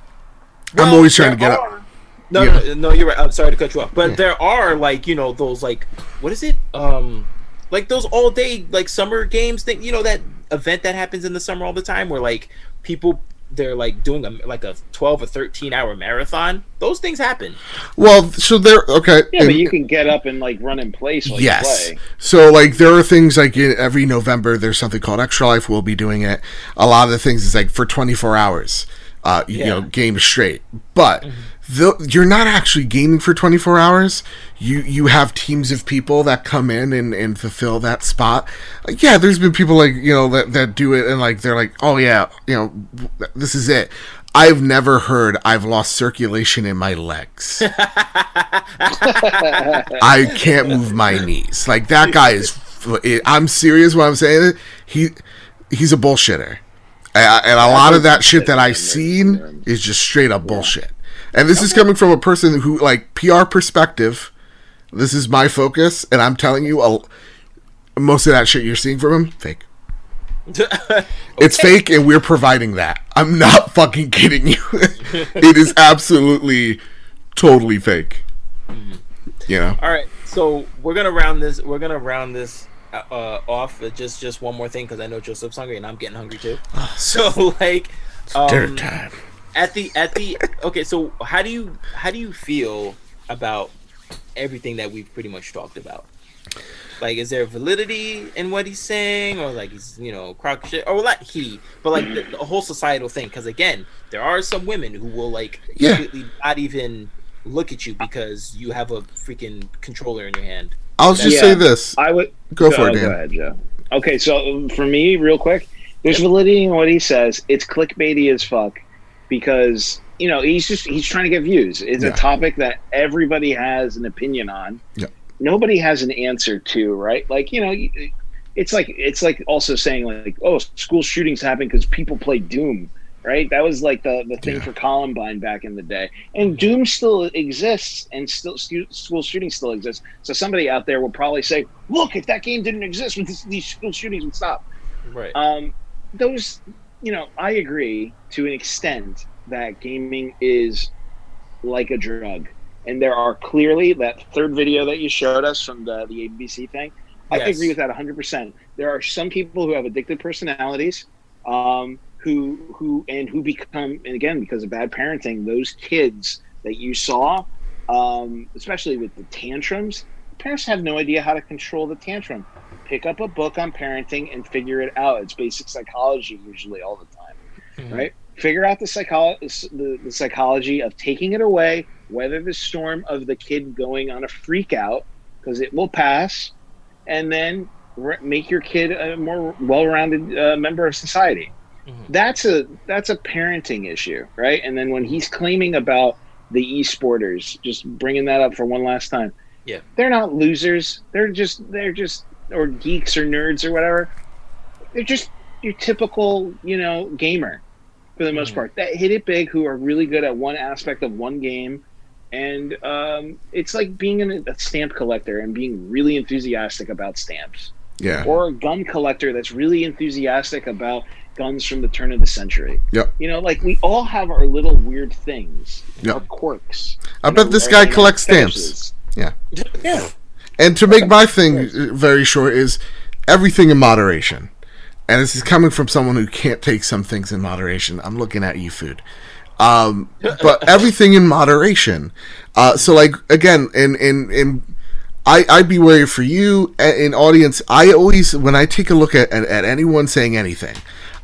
I'm always trying to get are- up. No, Yeah. no, no, you're right. I'm sorry to cut you off, but there are like you know those like what is it? Um, like those all day like summer games thing. You know that event that happens in the summer all the time where like people they're like doing a like a 12 or 13 hour marathon. Those things happen. Well, so there. Okay, yeah, but you can get up and like run in place while yes. you play. So like there are things like in every November there's something called Extra Life. We'll be doing it. A lot of the things is like for 24 hours. Uh, you Yeah. know, game straight. But the, you're not actually gaming for 24 hours. You you have teams of people that come in and, and fulfill that spot. Like, yeah, there's been people like you know that, that do it and like they're like, oh yeah, you know, this is it. I've never heard I've lost circulation in my legs. I can't move my knees. Like that guy is. I'm serious when I'm saying it. He he's a bullshitter, A- and a lot of that shit that I've seen is just straight up bullshit. And this is coming from a person who, like, PR perspective. This is my focus, and I'm telling you, a, most of that shit you're seeing from him, fake. It's fake, and we're providing that. I'm not fucking kidding you. it is absolutely, totally fake. You know. All right, so we're gonna round this. We're gonna round this uh, off. Just just one more thing because I know Joseph's hungry and I'm getting hungry too. so like, Dinner um, time. At the at the okay. So how do you how do you feel about everything that we've pretty much talked about? Like, is there validity in what he's saying, or like he's you know crock shit, or not he, but like the, the whole societal thing? Because again, there are some women who will like Yeah. completely not even look at you because you have a freaking controller in your hand. I'll just Yeah. say this. I would Go for it, Go Dan. ahead, Joe. Okay, so for me, real quick, there's validity in what he says. It's clickbaity as fuck because you know he's just he's trying to get views. It's Yeah. a topic that everybody has an opinion on. Yeah. Nobody has an answer to, right? Like you know, it's like it's like also saying like, oh, school shootings happen because people play Doom. Right, that was like the, the thing Yeah. for Columbine back in the day, and Doom still exists, and still stu- school shootings still exist. So somebody out there will probably say, "Look, if that game didn't exist, these school shootings would stop." Right. Um, those, you know, I agree to an extent that gaming is like a drug, and there are clearly that third video that you showed us from the the ABC thing. I Yes. agree with that 100%. There are some people who have addicted personalities, um, who who and who become, and again because of bad parenting, those kids that you saw, um, especially with the tantrums, parents have no idea how to control the tantrum. Pick up a book on parenting and figure it out. It's basic psychology usually all the time Mhm. right? Figure out the, psycho- the, the psychology of taking it away, weather the storm of the kid going on a freak out, because it will pass, and then re- make your kid a more well-rounded uh, member of society. Mhm. That's a that's a parenting issue, right? And then when he's claiming about the e-sporters, just bringing that up for one last time. Yeah. they're not losers. They're just they're just or geeks or nerds or whatever. They're just your typical, you know, gamer for the most Mhm. part that hit it big who are really good at one aspect of one game and um, it's like being an, a stamp collector and being really enthusiastic about stamps Yeah. or a gun collector that's really enthusiastic about guns from the turn of the century Yep. you know like we all have our little weird things Yep. our quirks I bet know, this guy collects stamps. fetishes. yeah. And to make my thing very short is everything in moderation. And this is coming from someone who can't take some things in moderation. I'm looking at you, food. Um, but everything in moderation. Uh, so like again, in in in I I'd be worried for you in audience. I always when I take a look at, at at anyone saying anything,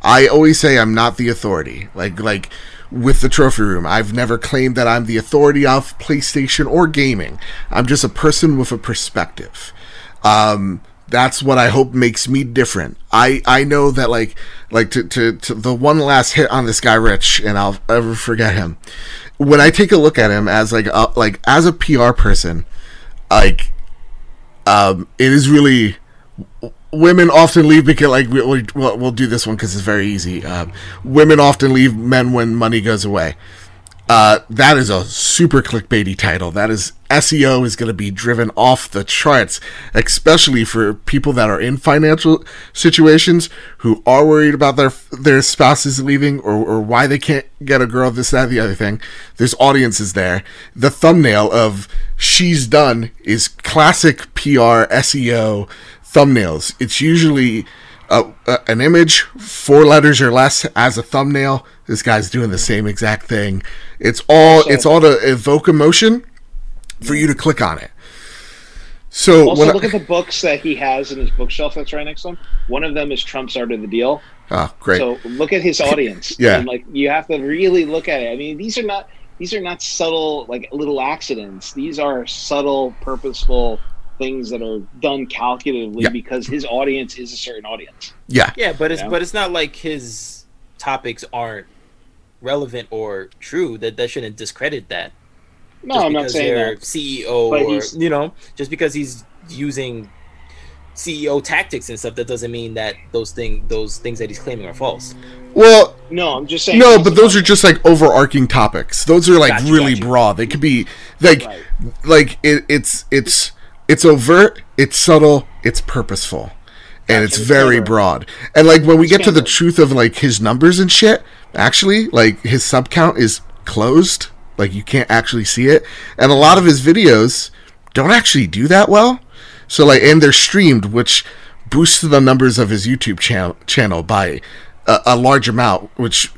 I always say I'm not the authority. Like like with the trophy room, I've never claimed that I'm the authority of PlayStation or gaming. I'm just a person with a perspective. Um, that's what I hope makes me different. I I know that like like to to, to the one last hit on this guy Rich, and I'll ever forget him. When I take a look at him as like a, like as a PR person, like um, it is really women often leave because like we, we, we'll, we'll do this one because it's very easy. Um, women often leave men when money goes away. Uh, that is a super clickbaity title. That is SEO is going to be driven off the charts, especially for people that are in financial situations who are worried about their their spouses leaving or, or why they can't get a girl. This, that, the other thing. There's audiences there. The thumbnail of "She's Done" is classic PR SEO thumbnails. It's usually an image, four letters or less as a thumbnail. This guy's doing the same exact thing. It's all So- it's all to evoke emotion for you to click on it. So Also, when look I, at the books that he has in his bookshelf that's right next to him. One of them is Trump's Art of the Deal. oh great, So look at his audience. Yeah. And like you have to really look at it. I mean, these are not these are not subtle like little accidents. These are subtle, purposeful things that are done calculatively Yeah. because his audience is a certain audience. yeah, Yeah, but it's Yeah. but it's not like his topics aren't relevant or true. That that shouldn't discredit that. No, just I'm not saying that. SEO But or you know, just because he's using SEO tactics and stuff, that doesn't mean that those thing those things that he's claiming are false. well, No, I'm just saying. no, but those are just like overarching topics. Those are like Gotcha, really gotcha. broad. They could be like Right. like it, it's it's it's overt, it's subtle, it's purposeful, and it's very broad. And like when we get to the truth of like his numbers and shit, actually, like his sub count is closed. Like you can't actually see it, and a lot of his videos don't actually do that well. So like, and they're streamed, which boosts the numbers of his YouTube channel channel by a, a large amount. Which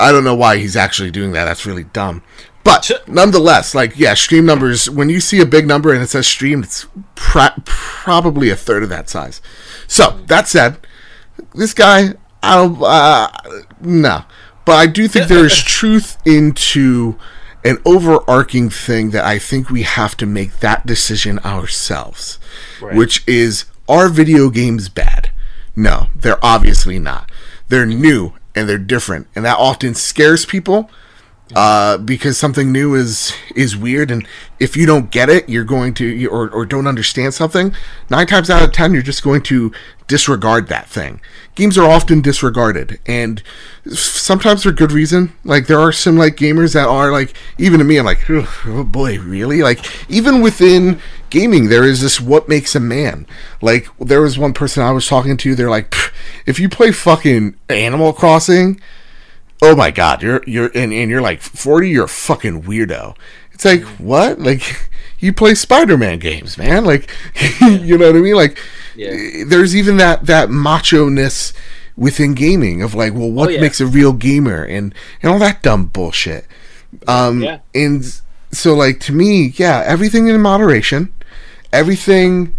I don't know why he's actually doing that. That's really dumb. But nonetheless, like yeah, stream numbers. When you see a big number and it says streamed, it's pra- probably a third of that size. So that said, this guy, I don't, uh, no, but I do think there is truth into an overarching thing that I think we have to make that decision ourselves, Right. which is are video games bad? No, they're obviously not. They're new and they're different, and that often scares people uh, because something new is is weird, and if you don't get it, you're going to or or don't understand something. Nine times out of ten, you're just going to disregard that thing. Games are often disregarded, and sometimes for good reason. Like there are some like gamers that are like even to me, I'm like, oh boy, really? Like even within gaming, there is this what makes a man. Like there was one person I was talking to. They're like, if you play fucking Animal Crossing oh my god you're you're and, and you're like 40 you're a fucking weirdo it's like what like you play spider-man games man like you know what i mean like Yeah. there's even that that macho-ness within gaming of like well what Oh, yeah. makes a real gamer and and all that dumb bullshit um Yeah. and so like to me yeah everything in moderation everything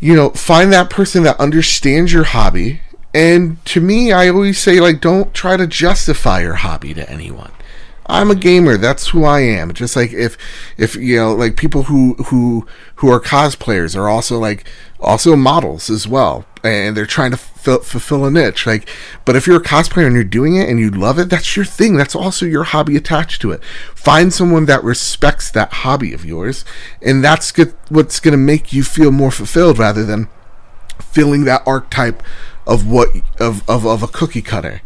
you know find that person that understands your hobby and to me i always say like don't try to justify your hobby to anyone. I'm a gamer. That's who i am. Just like if if you know like people who who who are cosplayers are also like also models as well. And they're trying to fill, fulfill a niche. Like but if you're a cosplayer and you're doing it and you love it that's your thing. That's also your hobby attached to it. Find someone that respects that hobby of yours. And that's good, what's going to make you feel more fulfilled rather than filling that archetype of what of of, of a cookie cutter.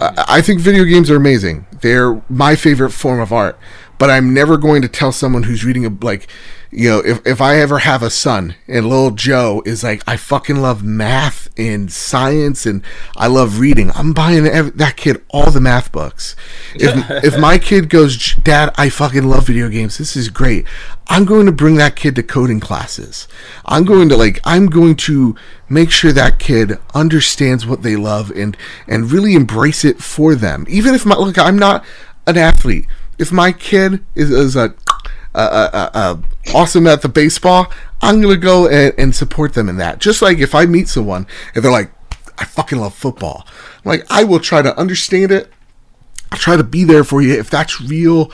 I, I think video games are amazing. They're my favorite form of art. But I'm never going to tell someone who's reading a like, you know, if if I ever have a son and little Joe is like, I fucking love math and science and I love reading. I'm buying ev that kid all the math books. If if my kid goes, Dad, I fucking love video games. This is great. I'm going to bring that kid to coding classes. I'm going to like I'm going to make sure that kid understands what they love and and really embrace it for them. Even if my look, I'm not an athlete. If my kid is, is a, a, a, a awesome at the baseball, I'm gonna go and, and support them in that. Just like if I meet someone and they're like, I fucking love football. I'm like I will try to understand it. I'll try to be there for you if that's real,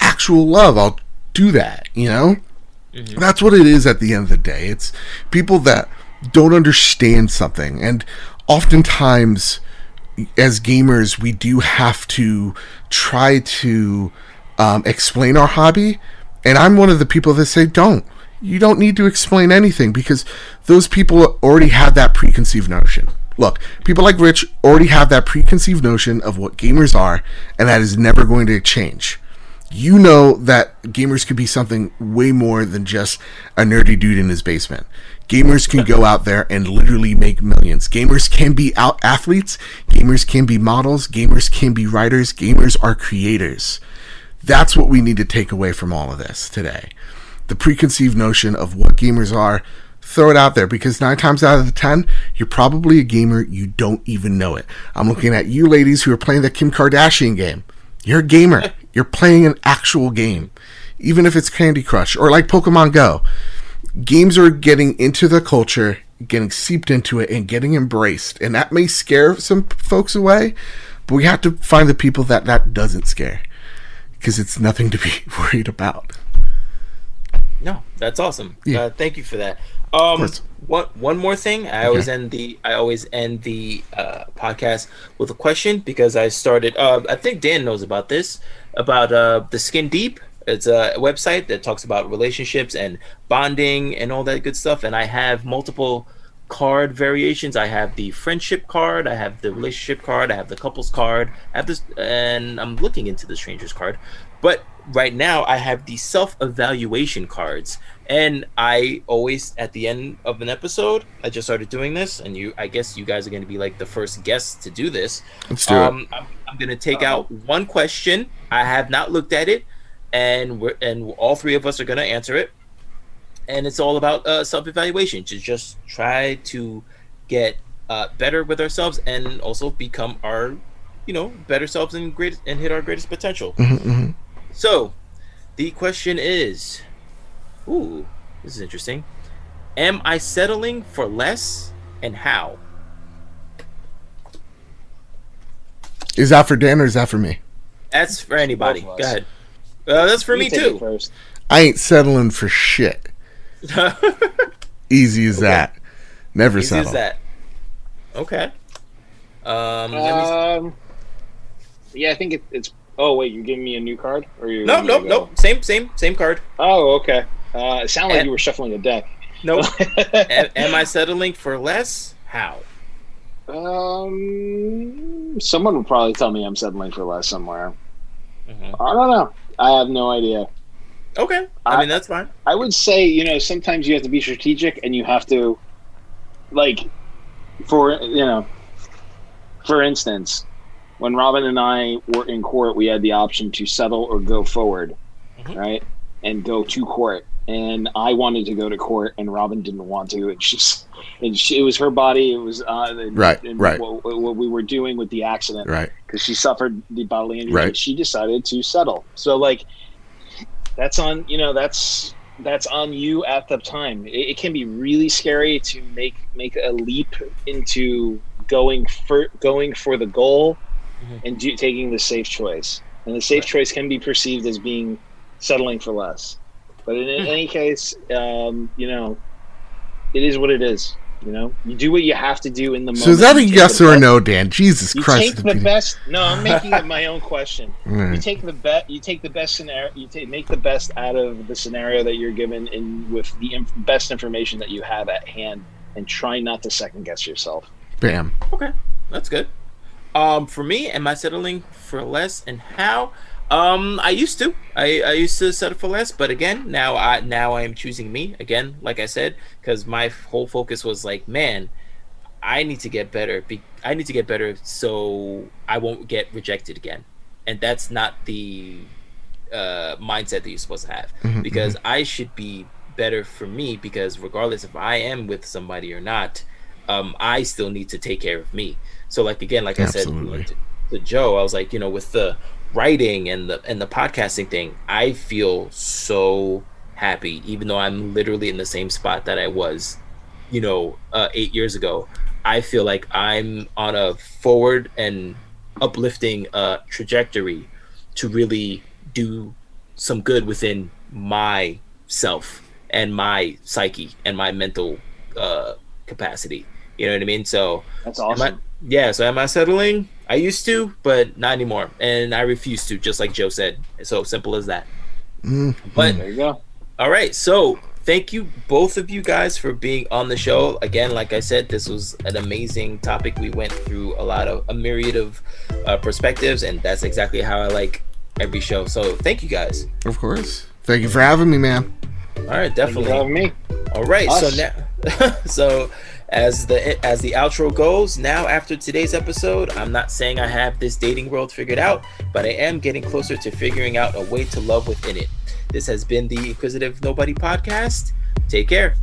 actual love. I'll do that. You know. Mm-hmm. That's what it is at the end of the day. It's people that don't understand something. And oftentimes, as gamers, we do have to try to um, explain our hobby. And I'm one of the people that say, don't. you don't need to explain anything because those people already have that preconceived notion. Look, people like Rich already have that preconceived notion of what gamers are, and that is never going to change. You know that gamers could be something way more than just a nerdy dude in his basement. Gamers can go out there and literally make millions. Gamers can be out athletes, gamers can be models, gamers can be writers, gamers are creators. That's what we need to take away from all of this today. The preconceived notion of what gamers are, throw it out there because nine times out of the ten, you're probably a gamer, you don't even know it. I'm looking at you ladies who are playing the Kim Kardashian game. You're a gamer, you're playing an actual game, even if it's Candy Crush or like Pokemon Go. Games are getting into the culture, getting seeped into it, and getting embraced. And that may scare some folks away, but we have to find the people that that doesn't scare because it's nothing to be worried about. No, that's awesome. Yeah. Uh, thank you for that. Um, one one more thing. I always end the I always end the uh, podcast with a question because I started. Uh, I think Dan knows about this about uh, the Skin Deep. It's a website that talks about relationships and bonding and all that good stuff. And I have multiple card variations. I have the friendship card, I have the relationship card, I have the couples card, I have this, and I'm looking into the strangers card. But right now, I have the self evaluation cards, and I always at the end of an episode, I just started doing this, and you, I guess you guys are going to be like the first guests to do this. Let's do it. um, I'm, I'm going to take out one question. I have not looked at it, and we're and all three of us are going to answer it and it's all about uh, self-evaluation to just try to get uh, better with ourselves and also become our you know better selves and great and hit our greatest potential. Mm-hmm, so the question is ooh this is interesting. Am i settling for less and how? Is that for Dan or is that for me? that's for anybody. Go ahead. Uh, that's for You me too. First. I ain't settling for shit. Easy as that. Never Easy settle. as that okay um, let me- Um, yeah, I think it, it's. Oh wait, you're giving me a new card, or you? no no no same same same card Oh, okay. Uh, it sounded like And- you were shuffling a deck. no am, am i settling for less how um, someone would probably tell me I'm settling for less somewhere. Mhm. I don't know. I have no idea. Okay, I, I- mean that's fine. I would say, you know, sometimes you have to be strategic and you have to, like, for, you know, for instance, when Robin and I were in court, we had the option to settle or go forward, Mhm. right? And go to court. And I wanted to go to court, and Robin didn't want to. And she's, and she, it was her body. It was uh, and- Right, and right. What, what we were doing with the accident Right. because she suffered the bodily injury. Right. She decided to settle. So like, that's on you know that's that's on you at the time. It, it can be really scary to make make a leap into going for going for the goal Mhm. and do, taking the safe choice. And the safe Right. choice can be perceived as being settling for less. But in Hmm. any case, um, you know, it is what it is. You know, you do what you have to do in the moment. So is that a yes or a best- no, Dan? Jesus You Christ. take the best. No, I'm making it my own question. You take the bet. You take the best scenario. You take make the best out of the scenario that you're given, in with the inf- best information that you have at hand, and try not to second guess yourself. Bam. Okay, that's good. Um, for me, am I settling for less, and how? Um, I used to. I, I used to settle for less, but again, now I now I am choosing me again. Like I said, because my whole focus was like, man, I need to get better. Be- I need to get better so I won't get rejected again, and that's not the uh, mindset that you're supposed to have. Mhm, because I should be better for me because regardless if I am with somebody or not, um, I still need to take care of me. So like again, like I said to, to Joe, I was like, you know, with the writing and the and the podcasting thing, I feel so happy, even though I'm literally in the same spot that I was, you know, uh, eight years ago. I feel like I'm on a forward and uplifting uh, trajectory to really do some good within myself and my psyche and my mental uh, capacity. You know what I mean? So, That's am I, awesome. yeah. So, am I settling? I used to, but not anymore, and I refuse to. Just like Joe said. So simple as that. Mm. But there you go. all right. So thank you both of you guys for being on the show again like i said this was an amazing topic we went through a lot of a myriad of uh, perspectives and that's exactly how i like every show so thank you guys of course thank you for having me man all right definitely having me all right Us. so now so as the as the outro goes now after today's episode i'm not saying i have this dating world figured out but i am getting closer to figuring out a way to love within it. This has been the inquisitive nobody podcast. Take care